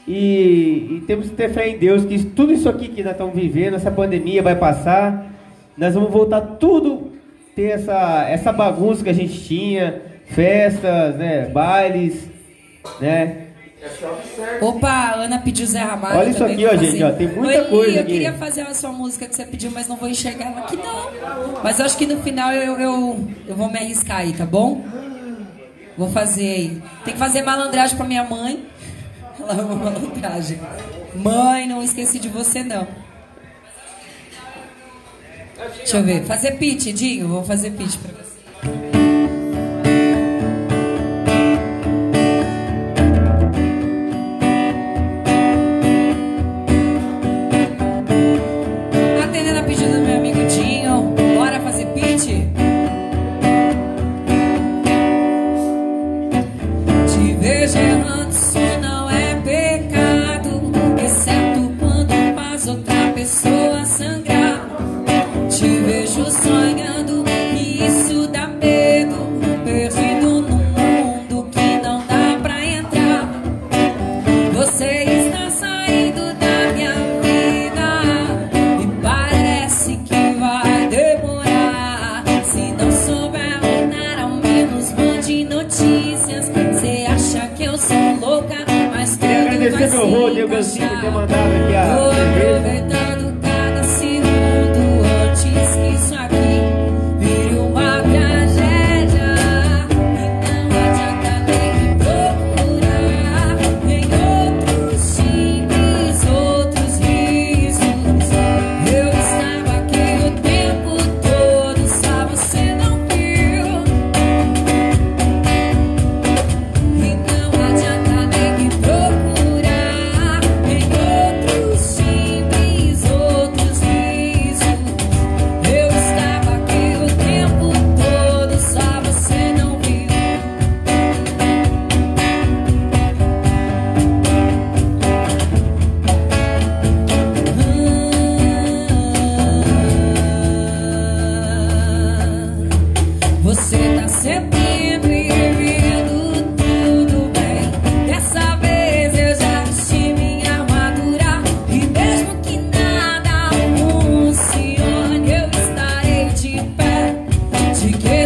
E, e temos que ter fé em Deus, que tudo isso aqui que nós estamos vivendo, essa pandemia vai passar. Nós vamos voltar tudo, ter essa, essa bagunça que a gente tinha, festas, né, bailes, né? Opa, a Ana pediu Zé Ramalho. Olha isso aqui, ó, gente, ó, tem muita Oi, coisa eu aqui. queria fazer a sua música que você pediu, mas não vou enxergar ela aqui não. Mas eu acho que no final eu, eu, eu vou me arriscar aí, tá bom? Vou fazer aí. Tem que fazer malandragem pra minha mãe. Ela ama malandragem. Mãe, não esqueci de você não. Deixa eu ver. Fazer pitch, Dinho. Vou fazer pitch pra você.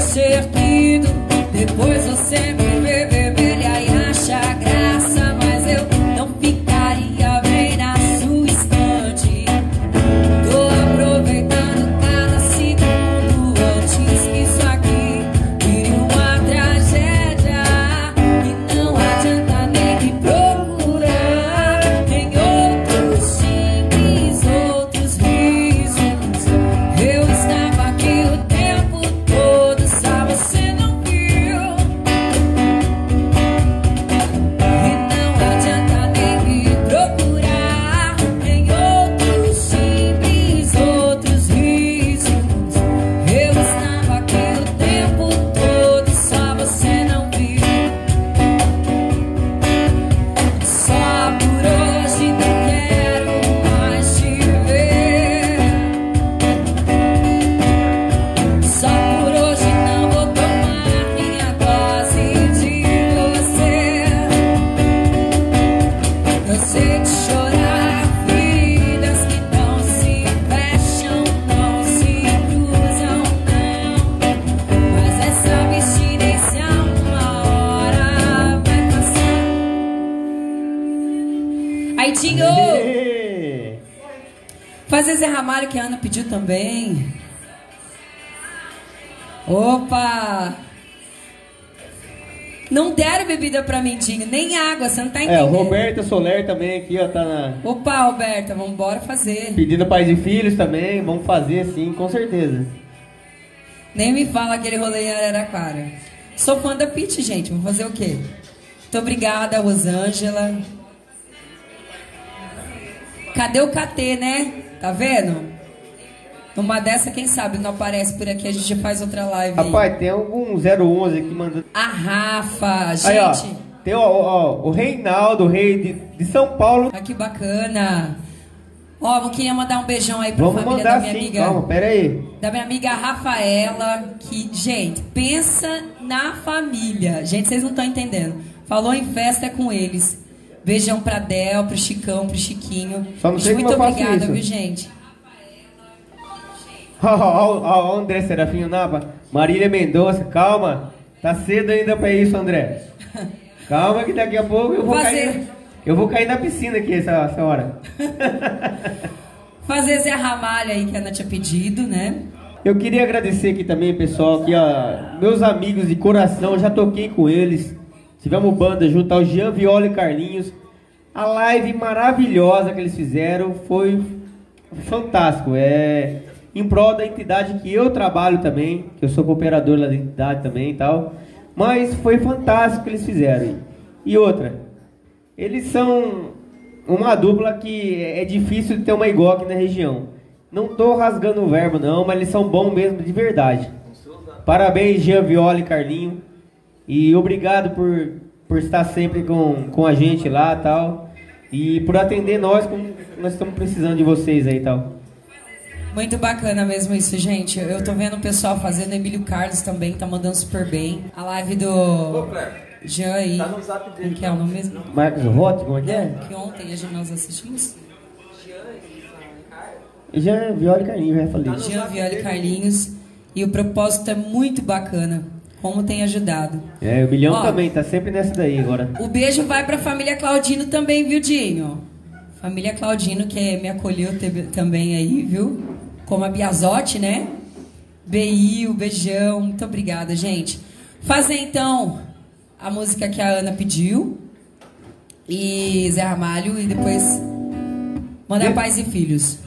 Ser tido. Depois você me Roberta Soler também aqui, ó, tá na... Opa, Roberta, vambora fazer. pedindo pais e filhos também. Vamos fazer sim, com certeza. Nem me fala aquele rolê em Araraquara. Sou fã da Pete, gente. Vou fazer o quê? Muito obrigada, Rosângela. Cadê o KT, né? Tá vendo? Numa dessa, quem sabe, não aparece por aqui, a gente faz outra live aí. Rapaz, tem algum 011 aqui mandando... A Rafa, gente. Aí, ó, tem ó, ó, o Reinaldo, o rei de, de São Paulo. Ah, que bacana. Ó, eu queria mandar um beijão aí pra Vamos família mandar da minha sim, amiga. calma, pera aí. Da minha amiga Rafaela, que, gente, pensa na família. Gente, vocês não estão entendendo. Falou em festa é com eles. Beijão pra Del, pro Chicão, pro Chiquinho. Só não sei Muito obrigada, viu, gente? Ó, ó, ó, ó, André Serafim Nava. Marília Mendonça, calma. Tá cedo ainda pra isso, André. Calma que daqui a pouco eu vou Fazer. cair. Eu vou cair na piscina aqui essa, essa hora. Fazer Zé Ramalho aí que a Ana tinha pedido, né? Eu queria agradecer aqui também, pessoal, aqui, ó, meus amigos de coração, já toquei com eles. Tivemos banda junto ao Jean Viola e Carlinhos. A live maravilhosa que eles fizeram foi fantástico. É em prol da entidade que eu trabalho também, que eu sou cooperador lá da entidade também e tal. Mas foi fantástico o que eles fizeram. E outra, eles são uma dupla que é difícil de ter uma igual aqui na região. Não tô rasgando o verbo não, mas eles são bons mesmo de verdade. Parabéns, Jean Viola e Carlinho. E obrigado por, por estar sempre com, com a gente lá tal. E por atender nós como nós estamos precisando de vocês aí tal. Muito bacana mesmo isso, gente. Eu tô vendo o pessoal fazendo, Emílio Carlos também tá mandando super bem. A live do Ô, Cleber, Jean aí. tá no zap dele. Que é o nome mesmo? Marcos Roth, como é que é? Que ontem a gente nós assistimos. Jean Viola e Carlinho, já falei. Jean Viola e Carlinhos. E o propósito é muito bacana. Como tem ajudado. É, o Milhão Ó. também, tá sempre nessa daí agora. O beijo vai pra família Claudino também, viu, Dinho? Família Claudino, que me acolheu também aí, viu? Como a Biazotti, né? BI, o beijão. Muito obrigada, gente. Fazer então a música que a Ana pediu. E Zé Ramalho. E depois mandar pais e filhos.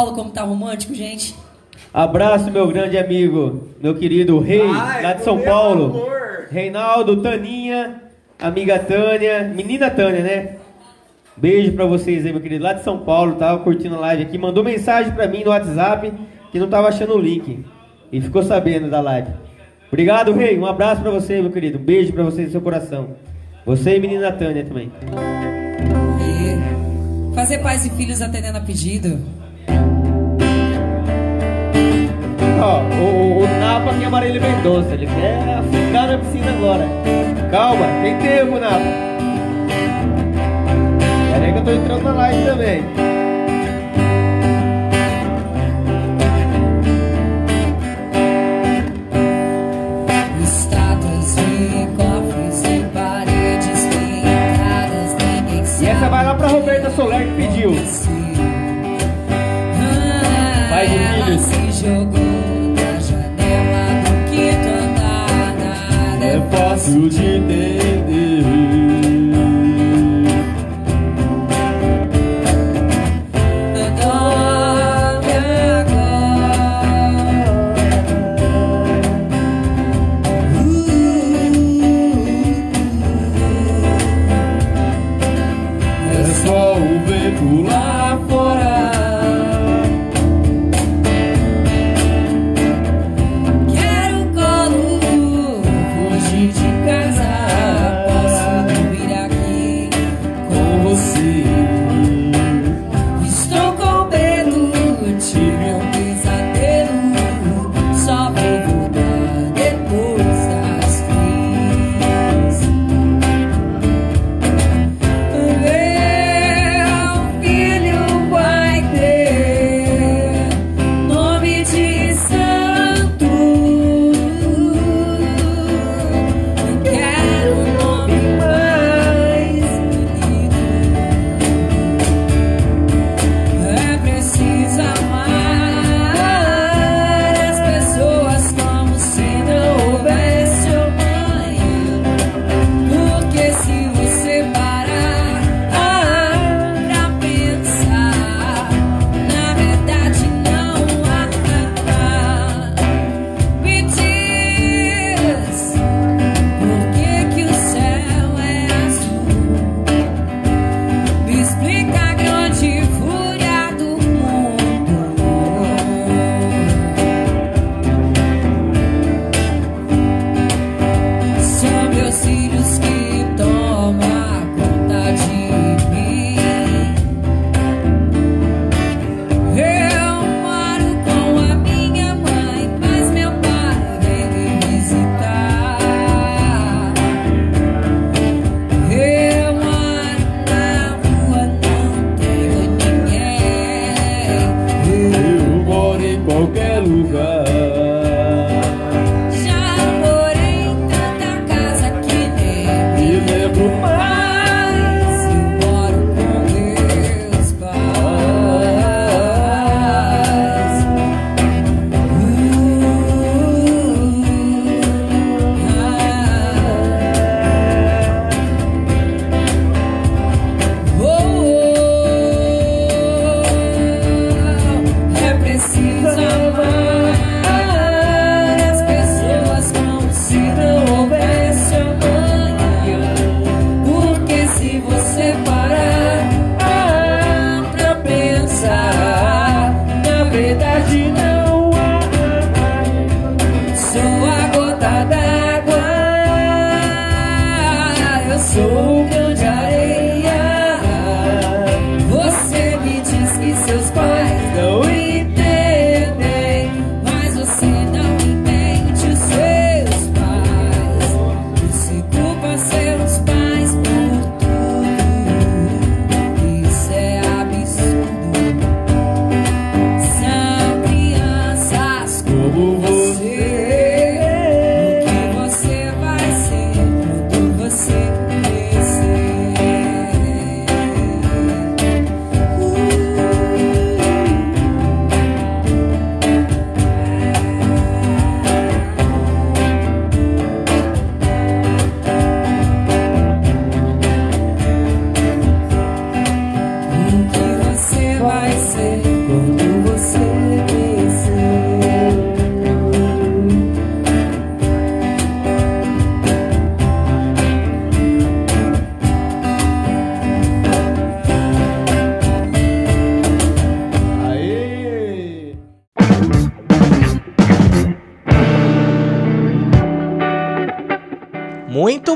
Paulo como tá romântico, gente. Abraço, meu grande amigo, meu querido rei, Vai, lá de São Paulo. amor. Reinaldo, Taninha, amiga Tânia, menina Tânia, né? Beijo pra vocês aí, meu querido, lá de São Paulo, tava curtindo a live aqui, mandou mensagem pra mim no WhatsApp que não tava achando o link e ficou sabendo da live. Obrigado, rei, um abraço pra você, meu querido, um beijo pra você no seu coração. Você e menina Tânia também. E fazer pais e filhos atendendo a pedido. Ó, o, o, o Napa tem amarelo Mendonça, ele quer ficar na piscina agora. Calma, tem tempo, Napa. Pera aí que eu tô entrando na live também. É fácil de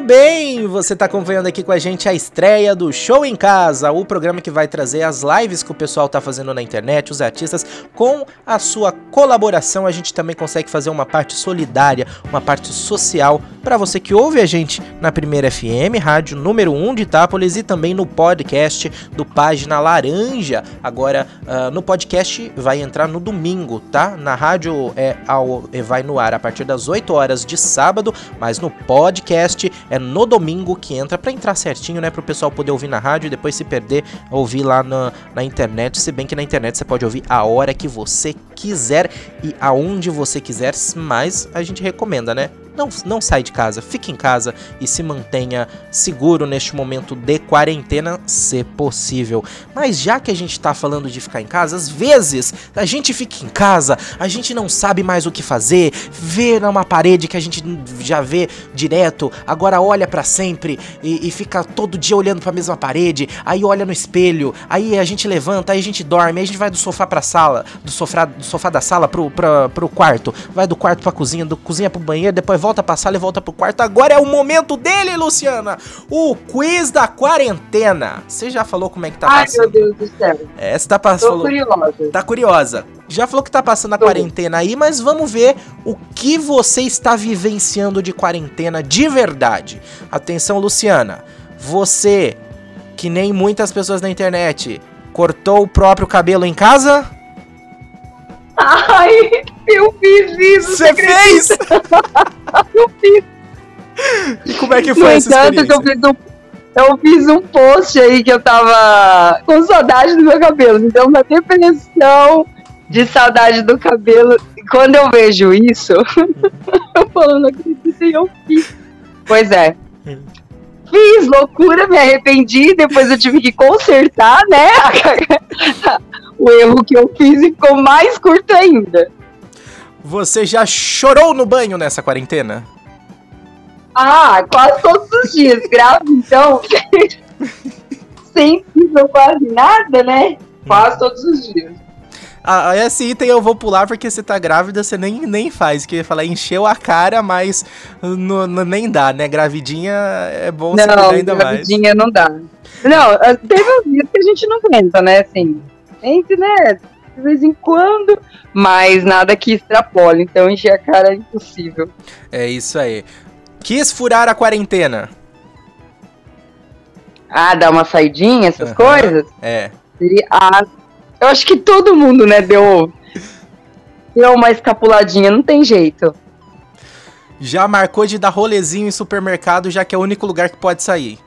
bem, você está acompanhando aqui com a gente a estreia do Show em Casa, o programa que vai trazer as lives que o pessoal tá fazendo na internet, os artistas, com a sua colaboração. A gente também consegue fazer uma parte solidária, uma parte social para você que ouve a gente na Primeira FM, rádio número 1 de Itápolis e também no podcast do Página Laranja. Agora, uh, no podcast vai entrar no domingo, tá? Na rádio é, ao, é, vai no ar a partir das 8 horas de sábado, mas no podcast podcast é no domingo que entra para entrar certinho, né? Para o pessoal poder ouvir na rádio e depois se perder, ouvir lá na, na internet. Se bem que na internet você pode ouvir a hora que você quiser e aonde você quiser, mas a gente recomenda, né? Não, não sai de casa, fique em casa e se mantenha seguro neste momento de quarentena, se possível. Mas já que a gente tá falando de ficar em casa, às vezes a gente fica em casa, a gente não sabe mais o que fazer, vê numa parede que a gente já vê direto, agora olha para sempre e, e, fica todo dia olhando para a mesma parede, aí olha no espelho, aí a gente levanta, aí a gente dorme, aí a gente vai do sofá pra sala, do sofá, do sofá da sala pro, pra, pro quarto, vai do quarto pra cozinha, do cozinha pro banheiro, depois volta pra sala e volta pro quarto. Agora é o momento dele, Luciana! O quiz da quarentena. Você já falou como é que tá Ai, passando? Ai, meu Deus do céu. É, você tá passando. Tô curiosa. Tá curiosa. Já falou que tá passando a Tô. quarentena aí, mas vamos ver o que você está vivenciando de quarentena de verdade. Atenção, Luciana. Você, que nem muitas pessoas na internet, cortou o próprio cabelo em casa? Ai, eu fiz isso. Você fez? eu fiz. E como é que foi no essa entanto, experiência? Eu fiz, um, eu fiz um post aí que eu tava com saudade do meu cabelo. Então, uma depressão de saudade do cabelo. E quando eu vejo isso, eu falo, não acredito, eu fiz. Pois é. Fiz loucura, me arrependi, depois eu tive que consertar, né? o erro que eu fiz e ficou mais curto ainda. Você já chorou no banho nessa quarentena? Ah, quase todos os dias. Grave, então. Sem quase nada, né? Quase todos os dias. Ah, esse item eu vou pular porque você tá grávida, você nem, nem faz. Que falar, encheu a cara, mas no, no, nem dá, né? Gravidinha é bom não, se ainda mais. Gravidinha não dá. Não, teve uns dias que a gente não aguenta, né? Assim, gente, né? De vez em quando, mas nada que extrapole. Então encher a cara é impossível. É isso aí. Quis furar a quarentena. Ah, dar uma saidinha, essas uhum, coisas? É. Seria, ah, eu acho que todo mundo, né, deu, deu uma escapuladinha, não tem jeito. Já marcou de dar rolezinho em supermercado, já que é o único lugar que pode sair.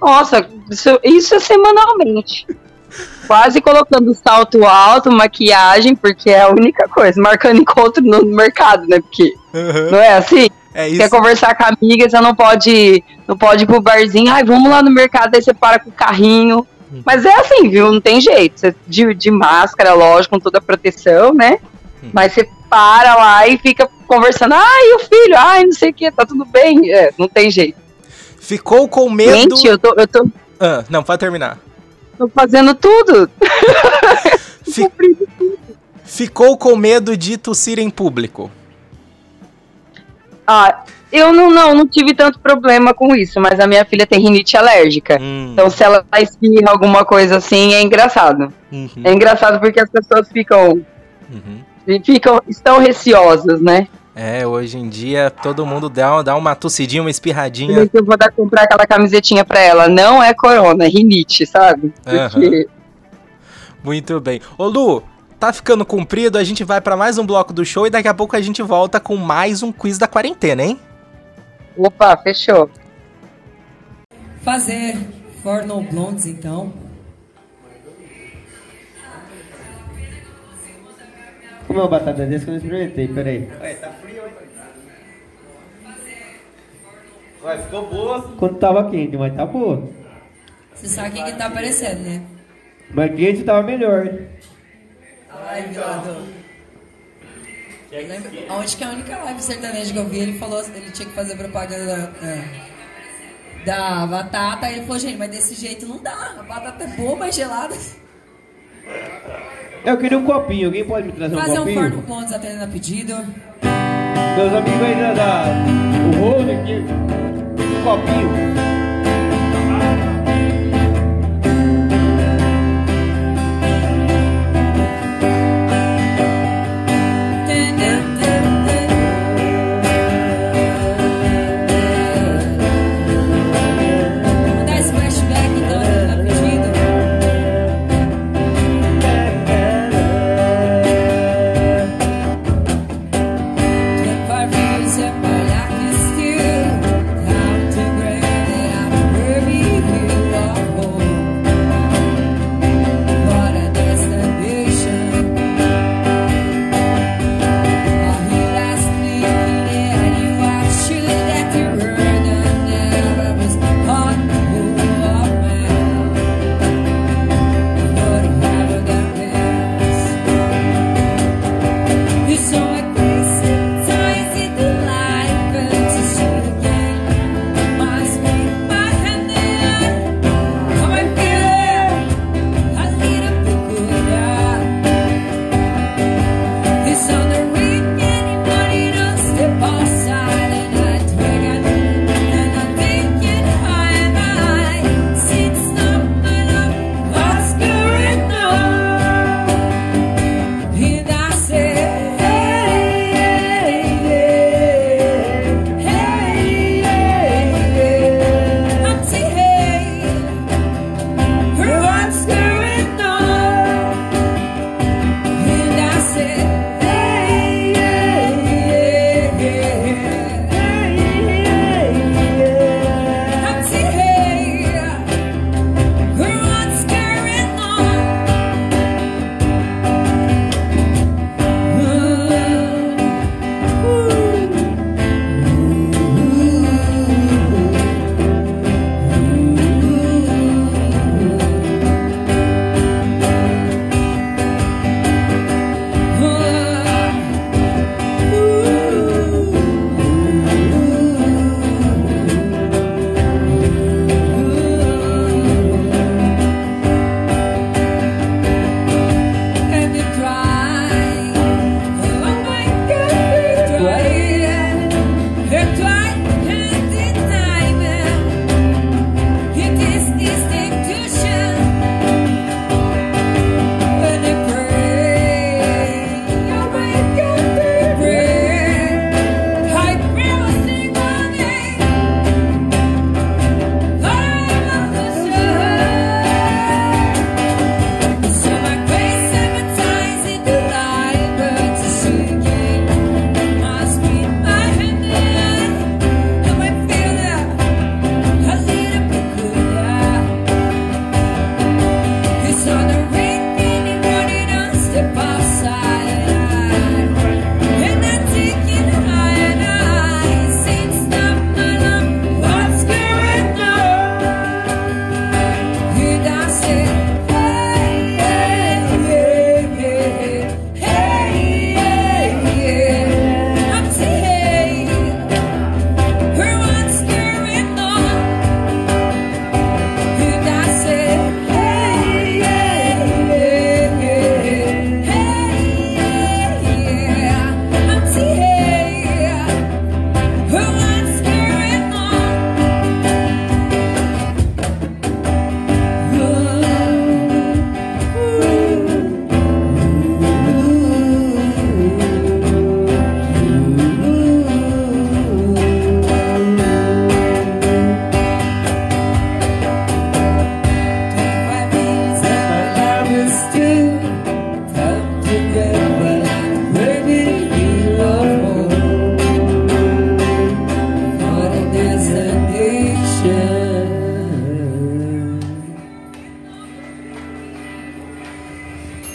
Nossa, isso, isso é semanalmente. Quase colocando salto alto, maquiagem, porque é a única coisa. Marcando encontro no mercado, né? Porque uhum. não é assim? É isso. Quer conversar com a amiga, você não pode, não pode ir pro barzinho. Ai, vamos lá no mercado, aí você para com o carrinho. Uhum. Mas é assim, viu? Não tem jeito. De, de máscara, lógico, com toda a proteção, né? Uhum. Mas você para lá e fica conversando. Ai, o filho, ai, não sei o que, tá tudo bem. É, não tem jeito. Ficou com medo. Gente, eu tô. Eu tô... Ah, não, pode terminar. Tô fazendo tudo. Fic... Ficou com medo de tossir em público. Ah, eu não, não, não tive tanto problema com isso, mas a minha filha tem rinite alérgica. Hum. Então, se ela espirra alguma coisa assim, é engraçado. Uhum. É engraçado porque as pessoas ficam. Uhum. ficam estão receosas, né? É, hoje em dia todo mundo dá, dá uma tossidinha, uma espirradinha. Eu vou dar comprar aquela camisetinha pra ela. Não é corona, é rinite, sabe? Porque... Uhum. Muito bem. Ô Lu, tá ficando comprido, a gente vai para mais um bloco do show e daqui a pouco a gente volta com mais um quiz da quarentena, hein? Opa, fechou. Fazer Forno Blondes, então. Como é uma batata desse que eu não experimentei, peraí. Ué, tá frio, hein? Ué, ficou boa. Quando tava quente, mas tá boa. Você sabe o que, que tá aparecendo, né? Mas quente tava melhor. Ai, viado. Lembra? Onde que é a única live sertaneja que eu vi, ele falou que ele tinha que fazer propaganda da, é, da, batata. Ele falou, gente, mas desse jeito não dá. A batata é boa, mas gelada. Eu queria um copinho, alguém pode me trazer fazer um copinho? Fazer um forno pontos atendendo a pedido. Meus amigos aí da, da o Rony aqui, um copinho.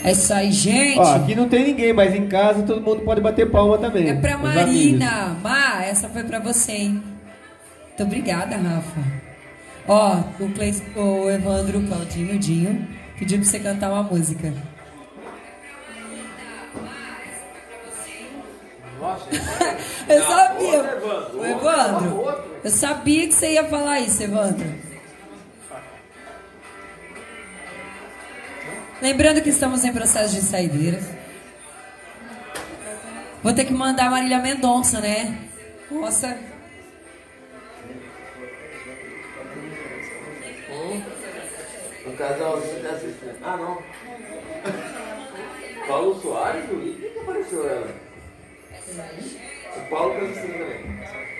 É essas gente. Ó, aqui não tem ninguém, mas em casa todo mundo pode bater palma também. É pra Marina. Má, essa foi pra você, hein? Muito obrigada, Rafa. Ó, o, Clay, o Evandro Claudinho Dinho pediu pra você cantar uma música. eu sabia. O Evandro, eu sabia que você ia falar isso, Evandro. Lembrando que estamos em processo de saideira. Vou ter que mandar Marília Mendonça, né? Nossa. O casalzinho tá assistindo. Ah, não. Paulo Soares, o que apareceu ela? O Paulo tá assistindo também.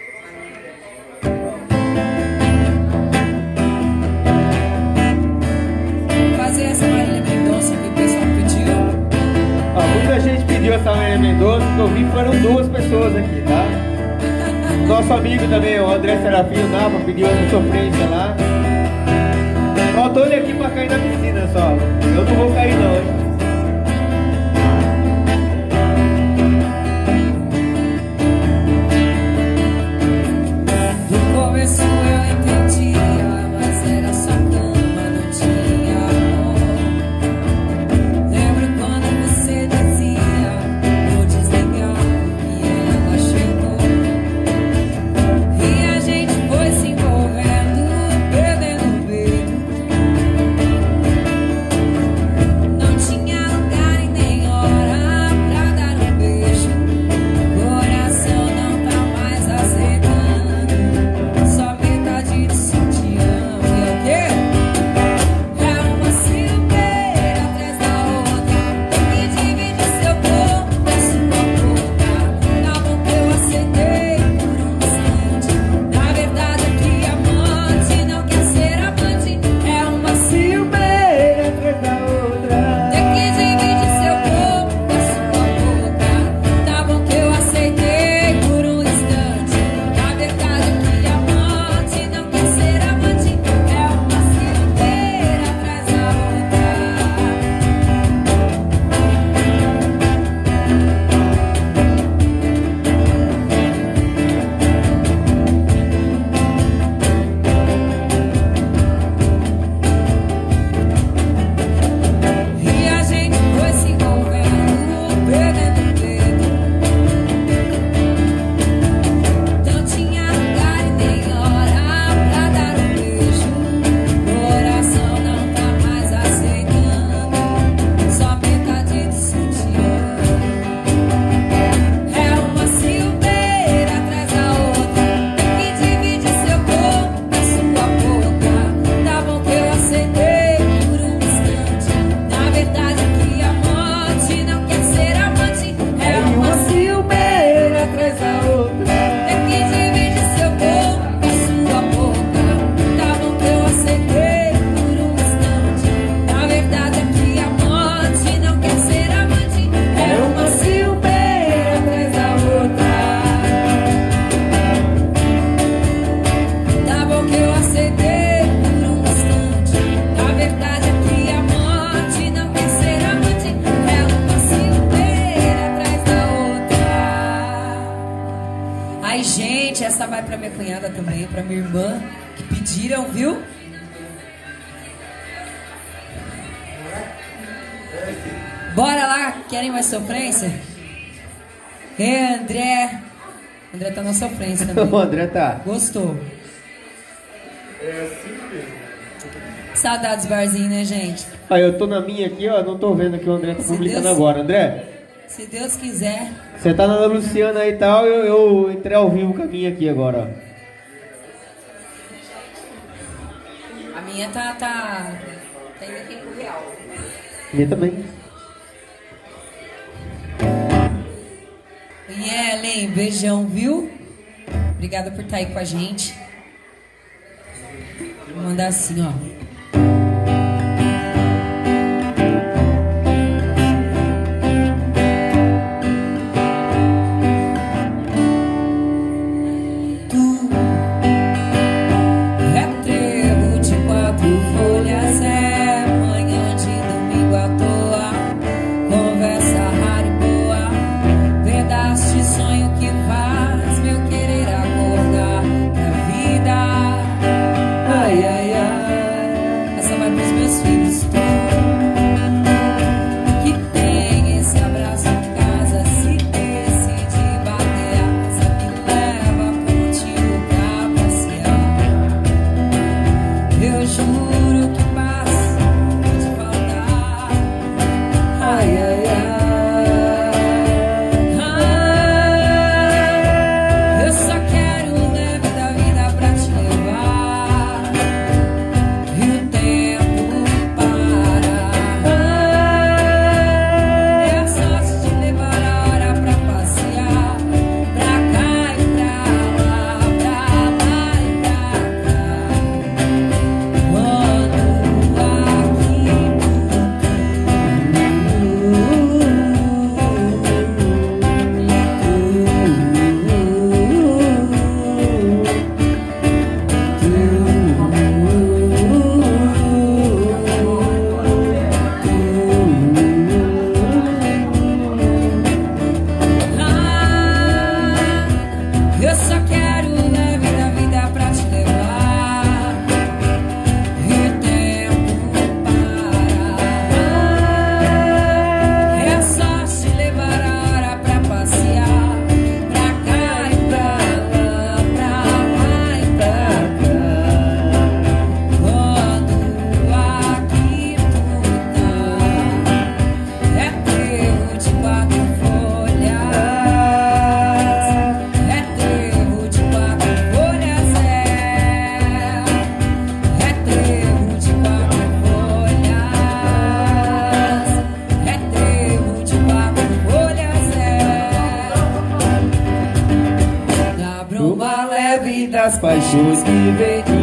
eu foram duas pessoas aqui, tá? Nosso amigo também, o André Serafim, tá? Nava, pediu essa sofrência lá. Faltou ele aqui pra cair na piscina só. Eu não vou cair não, hein? parabéns também. o André tá. Gostou. É assim mesmo. Saudades barzinho, né, gente? Aí ah, eu tô na minha aqui, ó, não tô vendo que o André tá publicando Deus, agora. André? Se Deus quiser. Você tá na Luciana aí e tal, eu, eu entrei ao vivo com a minha aqui agora. A minha tá. tá... tá indo aqui pro real. Minha também. Obrigada por estar aí com a gente. Vou mandar assim, ó. Paixões que vem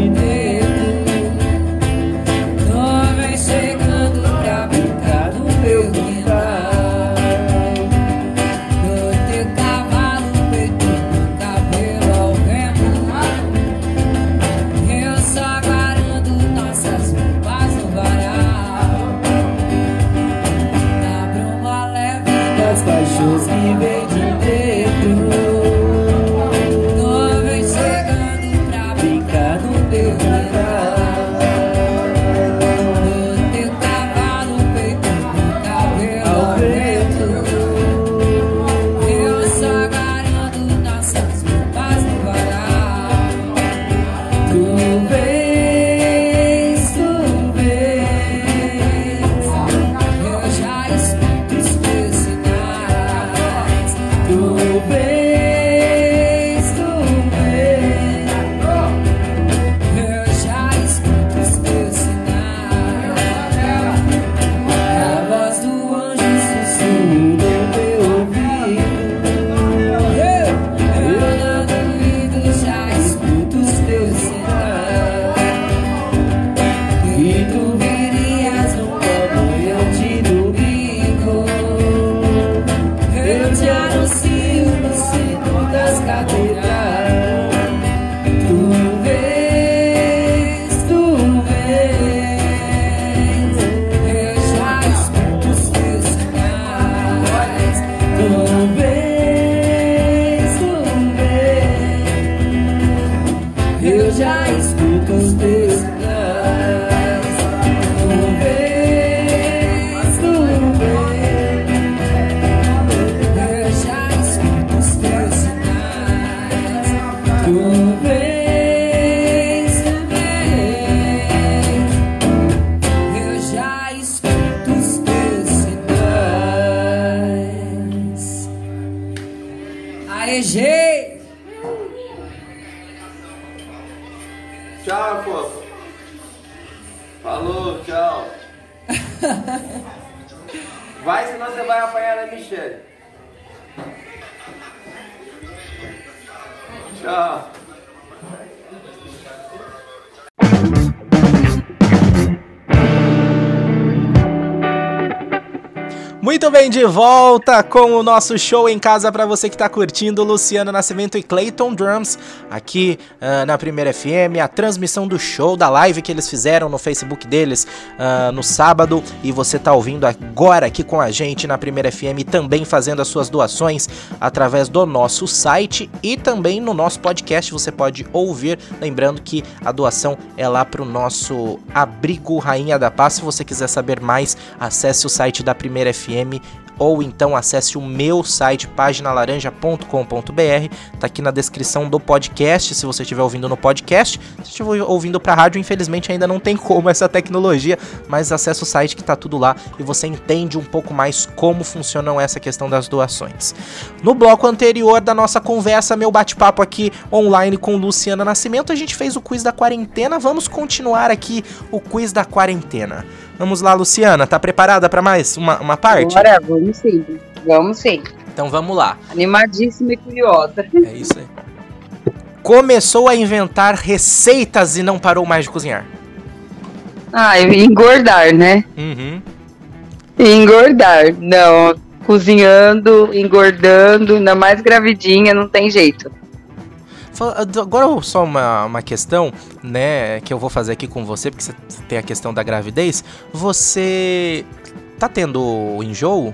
volta com o nosso show em casa para você que tá curtindo Luciano Nascimento e Clayton Drums aqui ah, na Primeira FM, a transmissão do show da live que eles fizeram no Facebook deles ah, no sábado e você tá ouvindo agora aqui com a gente na Primeira FM também fazendo as suas doações através do nosso site e também no nosso podcast você pode ouvir, lembrando que a doação é lá pro nosso abrigo Rainha da Paz. Se você quiser saber mais, acesse o site da Primeira FM ou então acesse o meu site paginalaranja.com.br, tá aqui na descrição do podcast, se você estiver ouvindo no podcast. Se estiver ouvindo pra rádio, infelizmente ainda não tem como essa tecnologia, mas acesse o site que tá tudo lá e você entende um pouco mais como funcionam essa questão das doações. No bloco anterior da nossa conversa, meu bate-papo aqui online com Luciana Nascimento, a gente fez o quiz da quarentena. Vamos continuar aqui o quiz da quarentena. Vamos lá, Luciana, tá preparada para mais uma, uma parte? Bora, vamos sim. Vamos sim. Então vamos lá. Animadíssima e curiosa. É isso aí. Começou a inventar receitas e não parou mais de cozinhar. Ah, engordar, né? Uhum. Engordar. Não, cozinhando, engordando, ainda mais gravidinha, não tem jeito. Fala- Agora só uma, uma questão, né, que eu vou fazer aqui com você, porque você tem a questão da gravidez. Você tá tendo enjoo?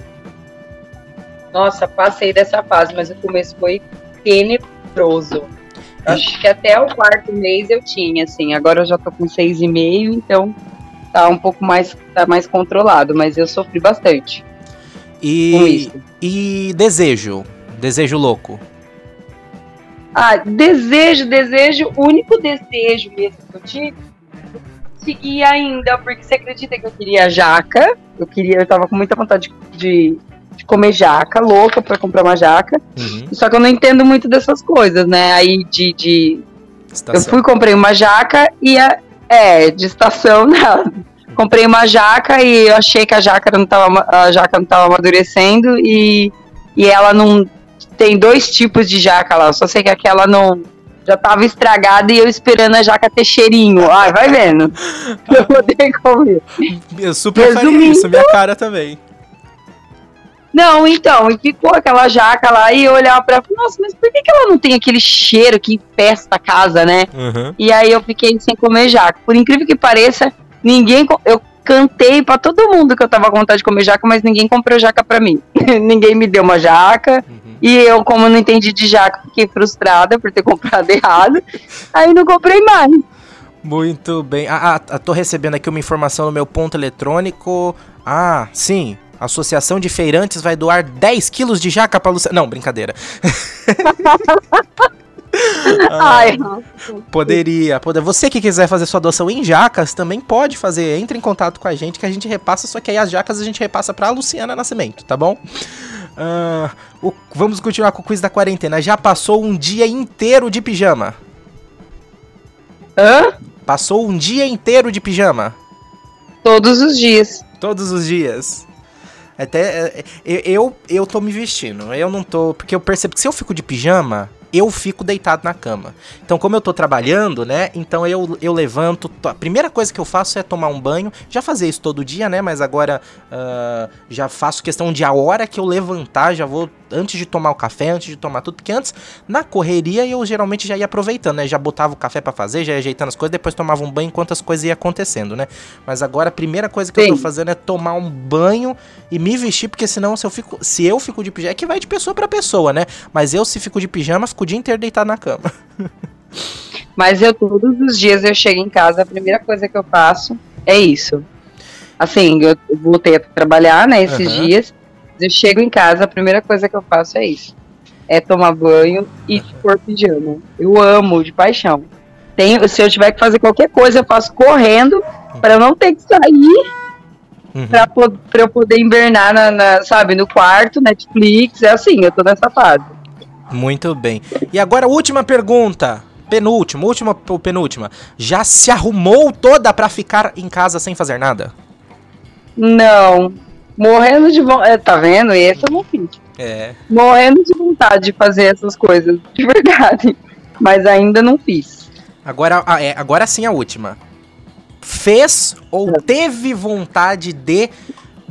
Nossa, passei dessa fase, mas o começo foi tenebroso. Acho que até o quarto mês eu tinha, assim. Agora eu já tô com seis e meio, então tá um pouco mais, tá mais controlado, mas eu sofri bastante E, e desejo, desejo louco. Ah, desejo, desejo, o único desejo mesmo que eu tive, eu consegui ainda, porque você acredita que eu queria jaca? Eu queria, eu tava com muita vontade de, de comer jaca, louca pra comprar uma jaca. Uhum. Só que eu não entendo muito dessas coisas, né? Aí de. de eu fui, comprei uma jaca e a. É, de estação nada. Comprei uma jaca e eu achei que a jaca não tava, a jaca não tava amadurecendo e, e ela não. Tem dois tipos de jaca lá. Eu só sei que aquela não. Já tava estragada e eu esperando a jaca ter cheirinho. Ai, vai vendo. Pra eu poder comer. Eu super faria Resumindo- isso, minha cara também. Não, então, e ficou aquela jaca lá e eu olhava pra nossa, mas por que, que ela não tem aquele cheiro que infesta a casa, né? Uhum. E aí eu fiquei sem comer jaca. Por incrível que pareça, ninguém. Eu cantei pra todo mundo que eu tava com vontade de comer jaca, mas ninguém comprou jaca pra mim. ninguém me deu uma jaca. Uhum. E eu, como não entendi de jaca, fiquei frustrada por ter comprado errado. Aí não comprei mais. Muito bem. Ah, ah, tô recebendo aqui uma informação no meu ponto eletrônico. Ah, sim. A Associação de Feirantes vai doar 10 quilos de jaca pra Luciana. Não, brincadeira. Ai, Poderia, poder. Você que quiser fazer sua doação em jacas, também pode fazer. Entre em contato com a gente que a gente repassa, só que aí as jacas a gente repassa pra Luciana Nascimento, tá bom? Ah, o- vamos continuar com o quiz da quarentena. Já passou um dia inteiro de pijama? hã? Passou um dia inteiro de pijama? Todos os dias. Todos os dias. Até é, é, eu eu tô me vestindo. Eu não tô, porque eu percebo que se eu fico de pijama, eu fico deitado na cama. Então, como eu tô trabalhando, né? Então eu, eu levanto. to- A primeira coisa que eu faço é tomar um banho. Já fazia isso todo dia, né? Mas agora ah, já faço questão de a hora que eu levantar, já vou antes de tomar o café, antes de tomar tudo. Porque antes, na correria, eu geralmente já ia aproveitando, né? Já botava o café pra fazer, já ia ajeitando as coisas, depois tomava um banho enquanto as coisas iam acontecendo, né? Mas agora a primeira coisa que eu tô Sim. fazendo é tomar um banho e me vestir, porque senão se eu fico, se eu fico de pijama, é que vai de pessoa pra pessoa, né? Mas eu se fico de pijama, fico o dia inteiro deitado na cama. Mas eu todos os dias eu chego em casa, a primeira coisa que eu faço é isso. Assim, eu voltei a trabalhar, né, esses Aham. dias. Eu chego em casa, a primeira coisa que eu faço é isso. É tomar banho e pôr pijama. Eu amo de paixão. Tenho, se eu tiver que fazer qualquer coisa, eu faço correndo para não ter que sair Uhum. pra, po- pra eu poder invernar na, na, sabe, no quarto, Netflix. É assim, eu tô nessa fase. Muito bem. E agora última pergunta. Penúltima, última ou penúltima. Já se arrumou toda pra ficar em casa sem fazer nada? Não. Morrendo de vontade. Tá vendo? Esse eu não fiz. É. morrendo de vontade de fazer essas coisas, de verdade. Mas ainda não fiz. Agora, ah, é, agora sim a última. Fez ou teve vontade de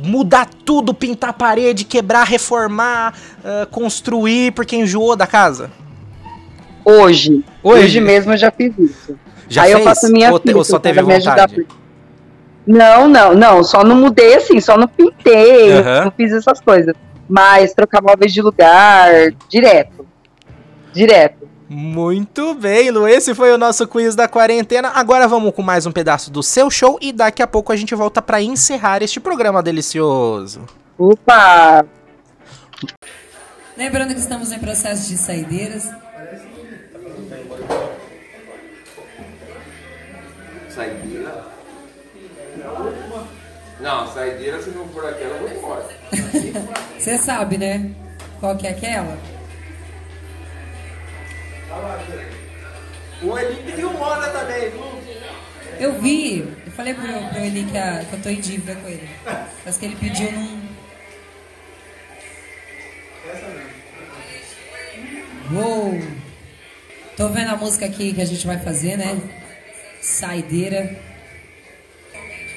mudar tudo, pintar a parede, quebrar, reformar, ah, construir porque enjoou da casa? Hoje. Hoje? Hoje, mesmo eu já fiz isso. Já Aí fez? eu faço minha ou, te- ou só teve vontade? Não, não, não. Só não mudei assim, só não pintei, Aham. não fiz essas coisas. Mas trocar móveis de lugar, direto. Direto. Muito bem, Lu. Esse foi o nosso quiz da quarentena. Agora vamos com mais um pedaço do seu show e daqui a pouco a gente volta pra encerrar este programa delicioso. Opa! Lembrando que estamos em processo de saideiras. Saideira? Não, saideira se não for aquela, eu vou embora. Você sabe, né? Qual que é aquela? O Eli pediu moda também, viu? Eu vi, eu falei pro, pro ele que, a- que eu tô em dívida com ele. Mas que ele pediu num. Uou! Tô vendo a música aqui que a gente vai fazer, né? Saideira.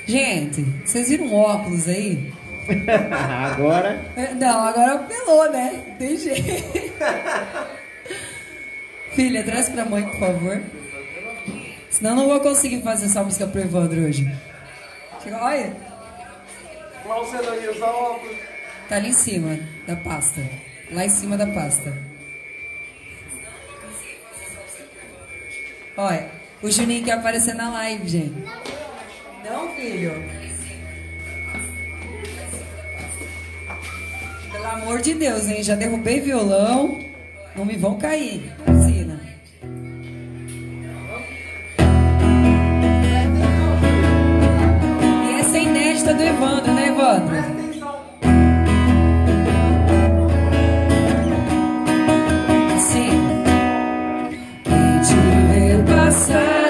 Gente, vocês viram um óculos aí? Agora. É, Não, agora pelou, né? Não Tem jeito. Filha, traz pra mãe, por favor. Senão eu não vou conseguir fazer essa música pro Evandro hoje. Chega, olha, tá ali em cima da pasta. Lá em cima da pasta. Olha, o Juninho quer aparecer na live, gente. Não, filho. Pelo amor de Deus, hein? Já derrubei violão. Não me vão cair. É do Evandro, né, Evandro? Sim. Quem te vê passar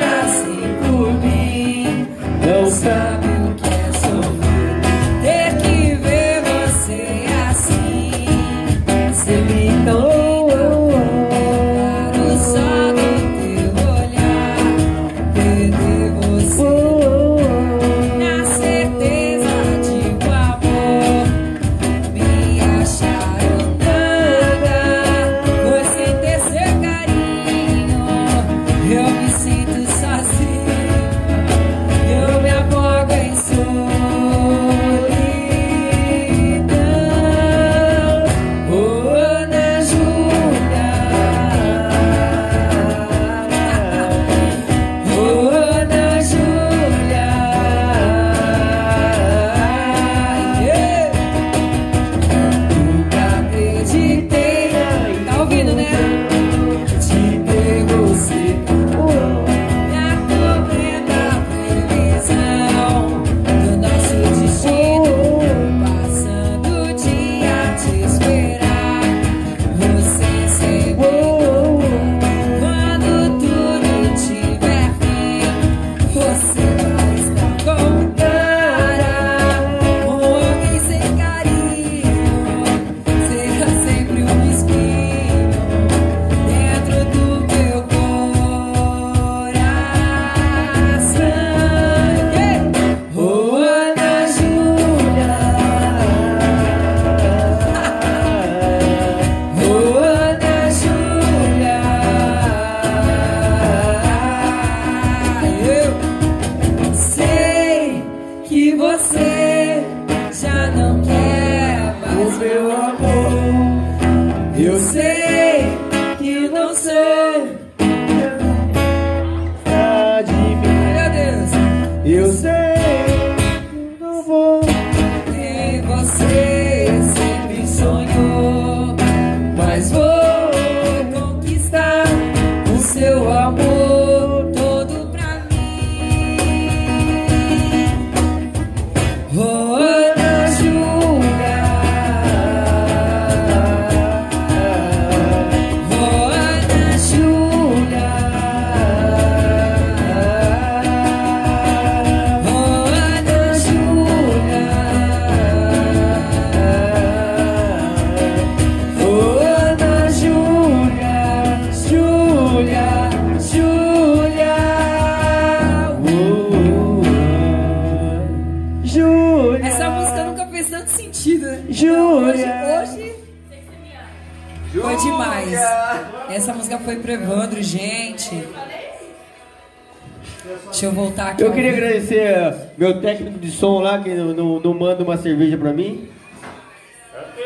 Deixa eu voltar aqui. Eu queria agradecer uh, meu técnico de som lá, que não, não, não manda uma cerveja pra mim.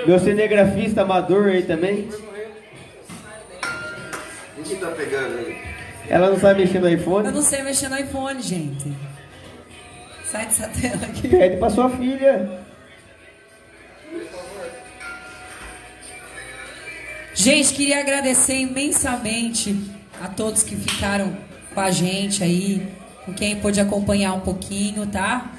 Meu cinegrafista amador aí também. Ninguém tá pegando aí. Ela não sabe mexer no Eu iPhone. não sei mexer no iPhone, gente. Sai dessa tela aqui. Pede pra sua filha. Gente, queria agradecer imensamente a todos que ficaram com a gente aí, com quem pôde acompanhar um pouquinho, tá?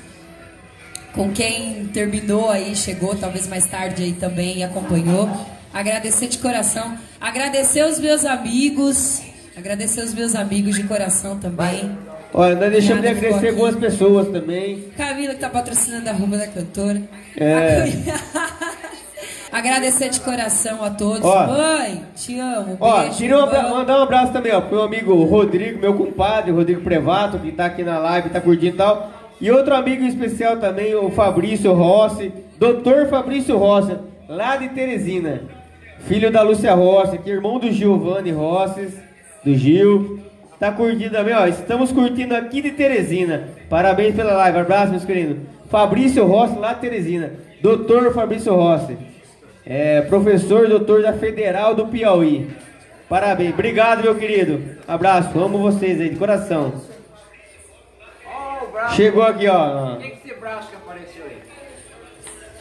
Com quem terminou aí, chegou talvez mais tarde aí também e acompanhou. Agradecer de coração. Agradecer os meus amigos. Agradecer os meus amigos de coração também. Olha, nós deixamos de agradecer algumas pessoas também. Camila que tá patrocinando a roupa da cantora. É. Agradecer de coração a todos. Ó. Mãe, te amo. Ó, beijo, queria um mandar um abraço também, ó, pro meu amigo Rodrigo, meu compadre, Rodrigo Prevato, que tá aqui na live, tá curtindo e tal. E outro amigo especial também, o Fabrício Rossi, doutor Fabrício Rossi, lá de Teresina. Filho da Lúcia Rossi, que é irmão do Giovanni Rossi, do Gil. Tá curtindo também, ó. Estamos curtindo aqui de Teresina. Parabéns pela live. Abraço, meus queridos. Fabrício Rossi, lá de Teresina. Doutor Fabrício Rossi. É, professor doutor da Federal do Piauí. Parabéns. Obrigado, meu querido. Abraço. Amo vocês aí, de coração. Chegou aqui, ó. Quem que esse braço que apareceu aí?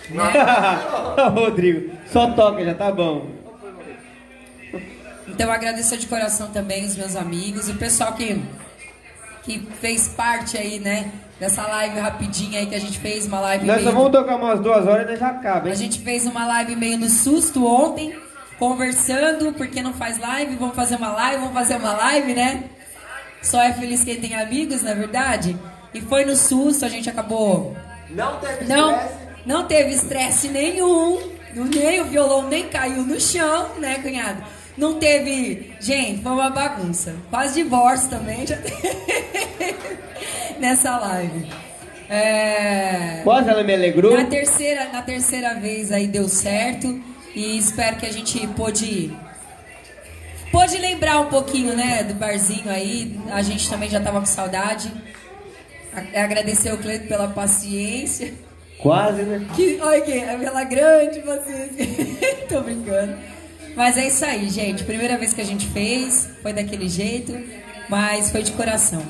Rodrigo, só toca, já tá bom. Então agradecer de coração também os meus amigos, o pessoal que, que fez parte aí, né, dessa live rapidinha aí que a gente fez, uma live Nós meio... só vamos tocar umas duas horas e já acaba, A hein? gente fez uma live meio no susto ontem, conversando, porque não faz live, vamos fazer uma live, vamos fazer uma live, né? Só é feliz quem tem amigos, na é verdade? E foi no susto, a gente acabou Não teve não, estresse. não teve estresse nenhum. Nem o violão nem caiu no chão, né, cunhado? Não teve. Gente, foi uma bagunça. Quase divórcio também já teve nessa live. É, Quase ela me alegrou. na terceira, na terceira vez aí deu certo e espero que a gente pôde pôde lembrar um pouquinho, né, do barzinho aí. A gente também já tava com saudade. Agradecer o Cleito pela paciência. Quase, né? Que, olha aqui, é pela grande paciência. Tô brincando. Mas é isso aí, gente. Primeira vez que a gente fez, foi daquele jeito, mas foi de coração.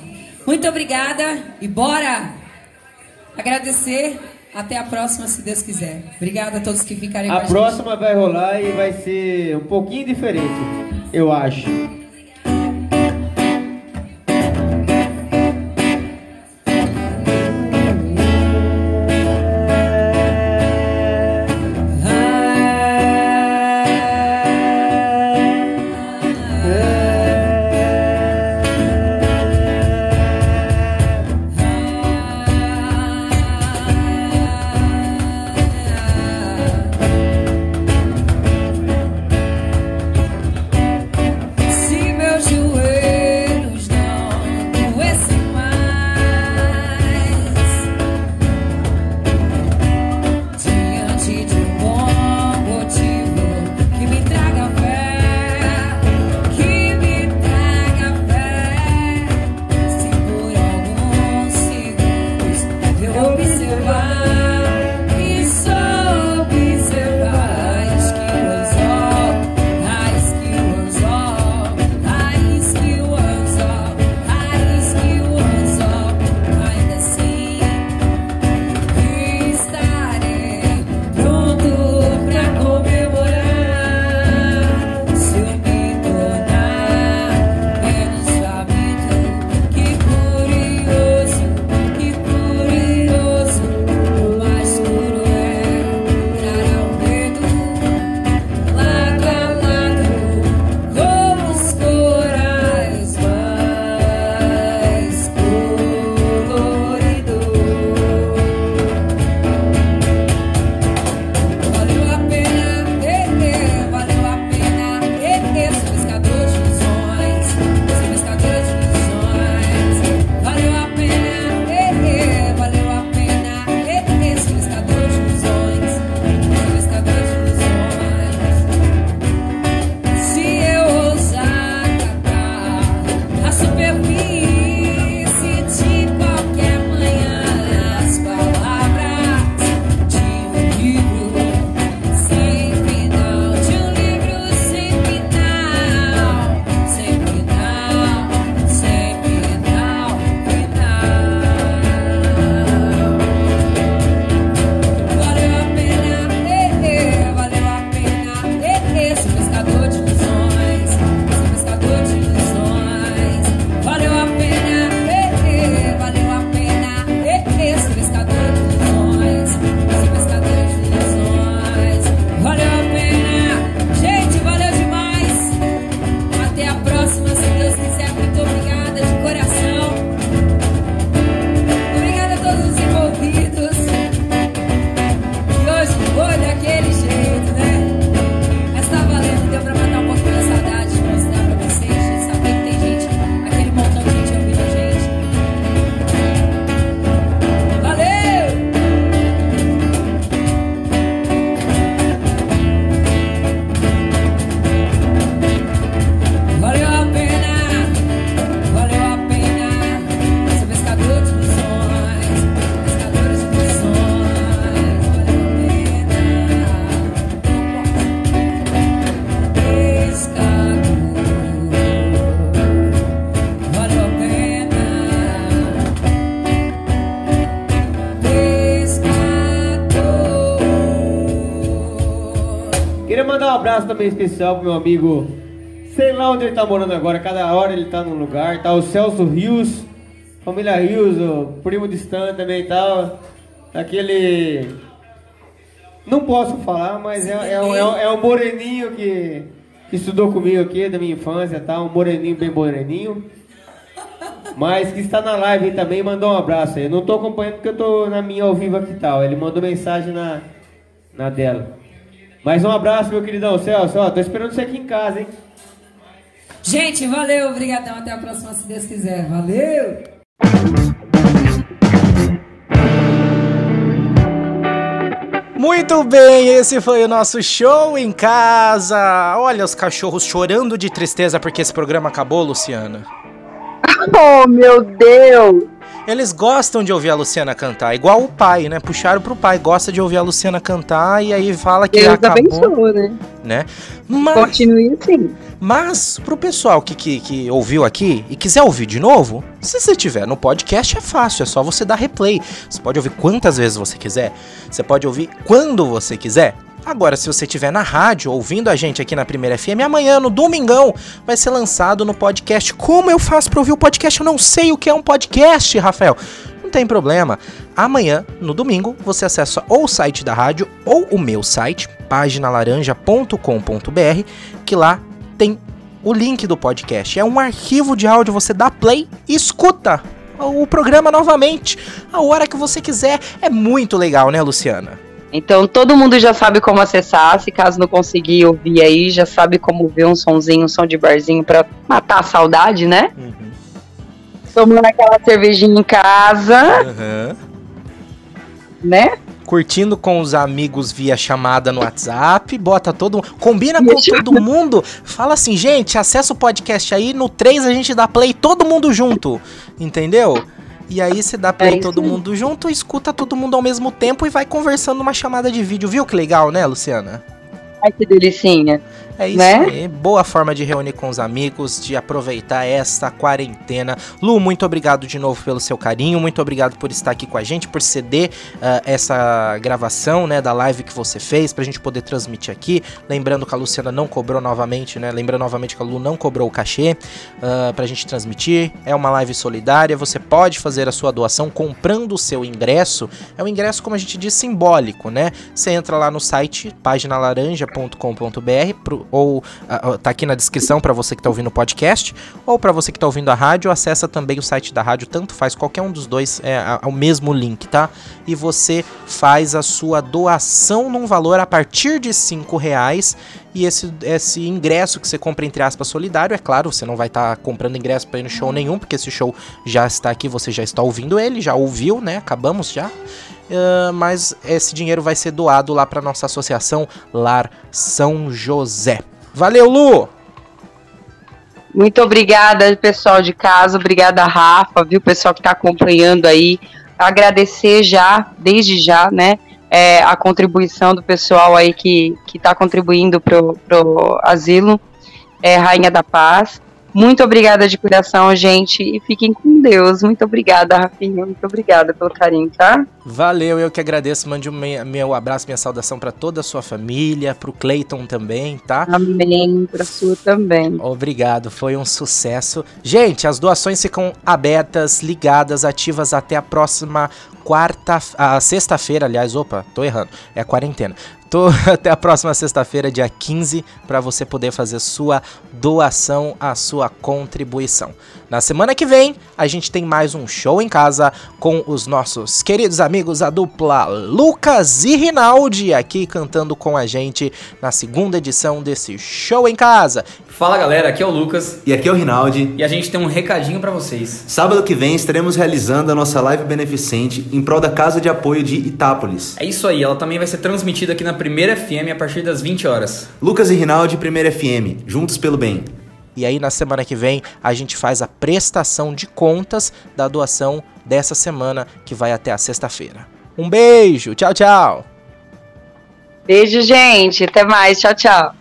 Muito obrigada e bora agradecer. Até a próxima, se Deus quiser. Obrigada a todos que ficarem com A a próxima vai rolar e vai ser um pouquinho diferente, eu acho. eu observar. Abraço também especial pro meu amigo, sei lá onde ele tá morando agora, cada hora ele tá num lugar, tá o Celso Rios, família Rios, o primo distante também e tal. Aquele. Não posso falar, mas é, é, é, é um moreninho que, que estudou comigo aqui da minha infância, tá? Um moreninho bem moreninho. Mas que está na live também, mandou um abraço aí. Eu não tô acompanhando porque eu tô na minha ao vivo aqui e tal. Ele mandou mensagem na, na dela. Mais um abraço, meu queridão Celso. Ó, tô esperando você aqui em casa, hein? Gente, valeu, obrigadão. Até a próxima, se Deus quiser. Valeu! Muito bem, esse foi o nosso show em casa. Olha os cachorros chorando de tristeza porque esse programa acabou, Luciana. Oh, meu Deus! Eles gostam de ouvir a Luciana cantar, igual o pai, né? Puxaram pro pai, gosta de ouvir a Luciana cantar e aí fala que Deus acabou, abençoe, né? né? Mas, Continue assim. mas pro pessoal que, que, que ouviu aqui e quiser ouvir de novo, se você tiver no podcast é fácil, é só você dar replay. Você pode ouvir quantas vezes você quiser, você pode ouvir quando você quiser. Agora, se você estiver na rádio ouvindo a gente aqui na Primeira FM, amanhã, no domingão, vai ser lançado no podcast. Como eu faço pra ouvir o podcast? Eu não sei o que é um podcast, Rafael. Não tem problema. Amanhã, no domingo, você acessa ou o site da rádio ou o meu site, paginalaranja.com.br, que lá tem o link do podcast. É um arquivo de áudio, você dá play e escuta o programa novamente, a hora que você quiser. É muito legal, né, Luciana? Então todo mundo já sabe como acessar. Se caso não conseguir ouvir aí, já sabe como ver um sonzinho, um som de barzinho pra matar a saudade, né? Tomando aquela cervejinha em casa, Aham. né? Curtindo com os amigos via chamada no WhatsApp, bota todo Combina com todo mundo. Fala assim, gente, acessa o podcast aí. No 3 a gente dá play todo mundo junto. Entendeu? E aí você dá play É todo mundo junto, escuta todo mundo ao mesmo tempo e vai conversando numa chamada de vídeo. Viu que legal, né, Luciana? Ai que delicinha. É isso Né? aí. Boa forma de reunir com os amigos, de aproveitar esta quarentena. Lu, muito obrigado de novo pelo seu carinho, muito obrigado por estar aqui com a gente, por ceder ah, essa gravação, né, da live que você fez, pra gente poder transmitir aqui. Lembrando que a Luciana não cobrou novamente, né? Lembrando novamente que a Lu não cobrou o cachê ah, pra gente transmitir. É uma live solidária, você pode fazer a sua doação comprando o seu ingresso. É um ingresso, como a gente diz, simbólico, né? Você entra lá no site paginalaranja.com.br pro- ou ah, tá aqui na descrição para você que tá ouvindo o podcast, ou para você que tá ouvindo a rádio, acessa também o site da rádio, tanto faz qualquer um dos dois, é a- o mesmo link, tá? E você faz a sua doação num valor a partir de cinco reais e esse, esse ingresso que você compra, entre aspas, solidário, é claro, você não vai estar comprando ingresso para ir no show nenhum, porque esse show já está aqui, você já está ouvindo ele, já ouviu, né? Acabamos já. Ah, mas esse dinheiro vai ser doado lá para nossa associação Lar São José. Valeu, Lu! Muito obrigada, pessoal de casa. Obrigada, Rafa, viu, pessoal que está acompanhando aí. Agradecer já, desde já, né, é, a contribuição do pessoal aí que está contribuindo pro, pro asilo, é, Rainha da Paz. Muito obrigada de coração, gente, e fiquem com Deus. Muito obrigada, Rafinha. Muito obrigada pelo carinho, tá? Valeu, eu que agradeço. Mande um me- meu abraço, minha saudação para toda a sua família, pro Cleiton também, tá? Amém. Pra sua também. Obrigado, foi um sucesso. Gente, as doações ficam abertas, ligadas, ativas até a próxima quarta, a sexta-feira, aliás, opa, tô errando, é a quarentena. Tô até a próxima sexta-feira, dia 15, para você poder fazer sua doação, a sua contribuição. Na semana que vem, a gente tem mais um show em casa com os nossos queridos amigos, a dupla Lucas e Rinaldi, aqui cantando com a gente na segunda edição desse show em casa. Fala galera, aqui é o Lucas E aqui é o Rinaldi. e a gente tem um recadinho pra vocês. Sábado que vem estaremos realizando a nossa live beneficente em prol da Casa de Apoio de Itápolis. É isso aí, ela também vai ser transmitida aqui na Primeira FM a partir das 20 horas. Lucas e Rinaldi, Primeira FM, juntos pelo bem. E aí na semana que vem a gente faz a prestação de contas da doação dessa semana que vai até a sexta-feira. Um beijo, tchau, tchau. Beijo, gente. Até mais. Tchau, tchau.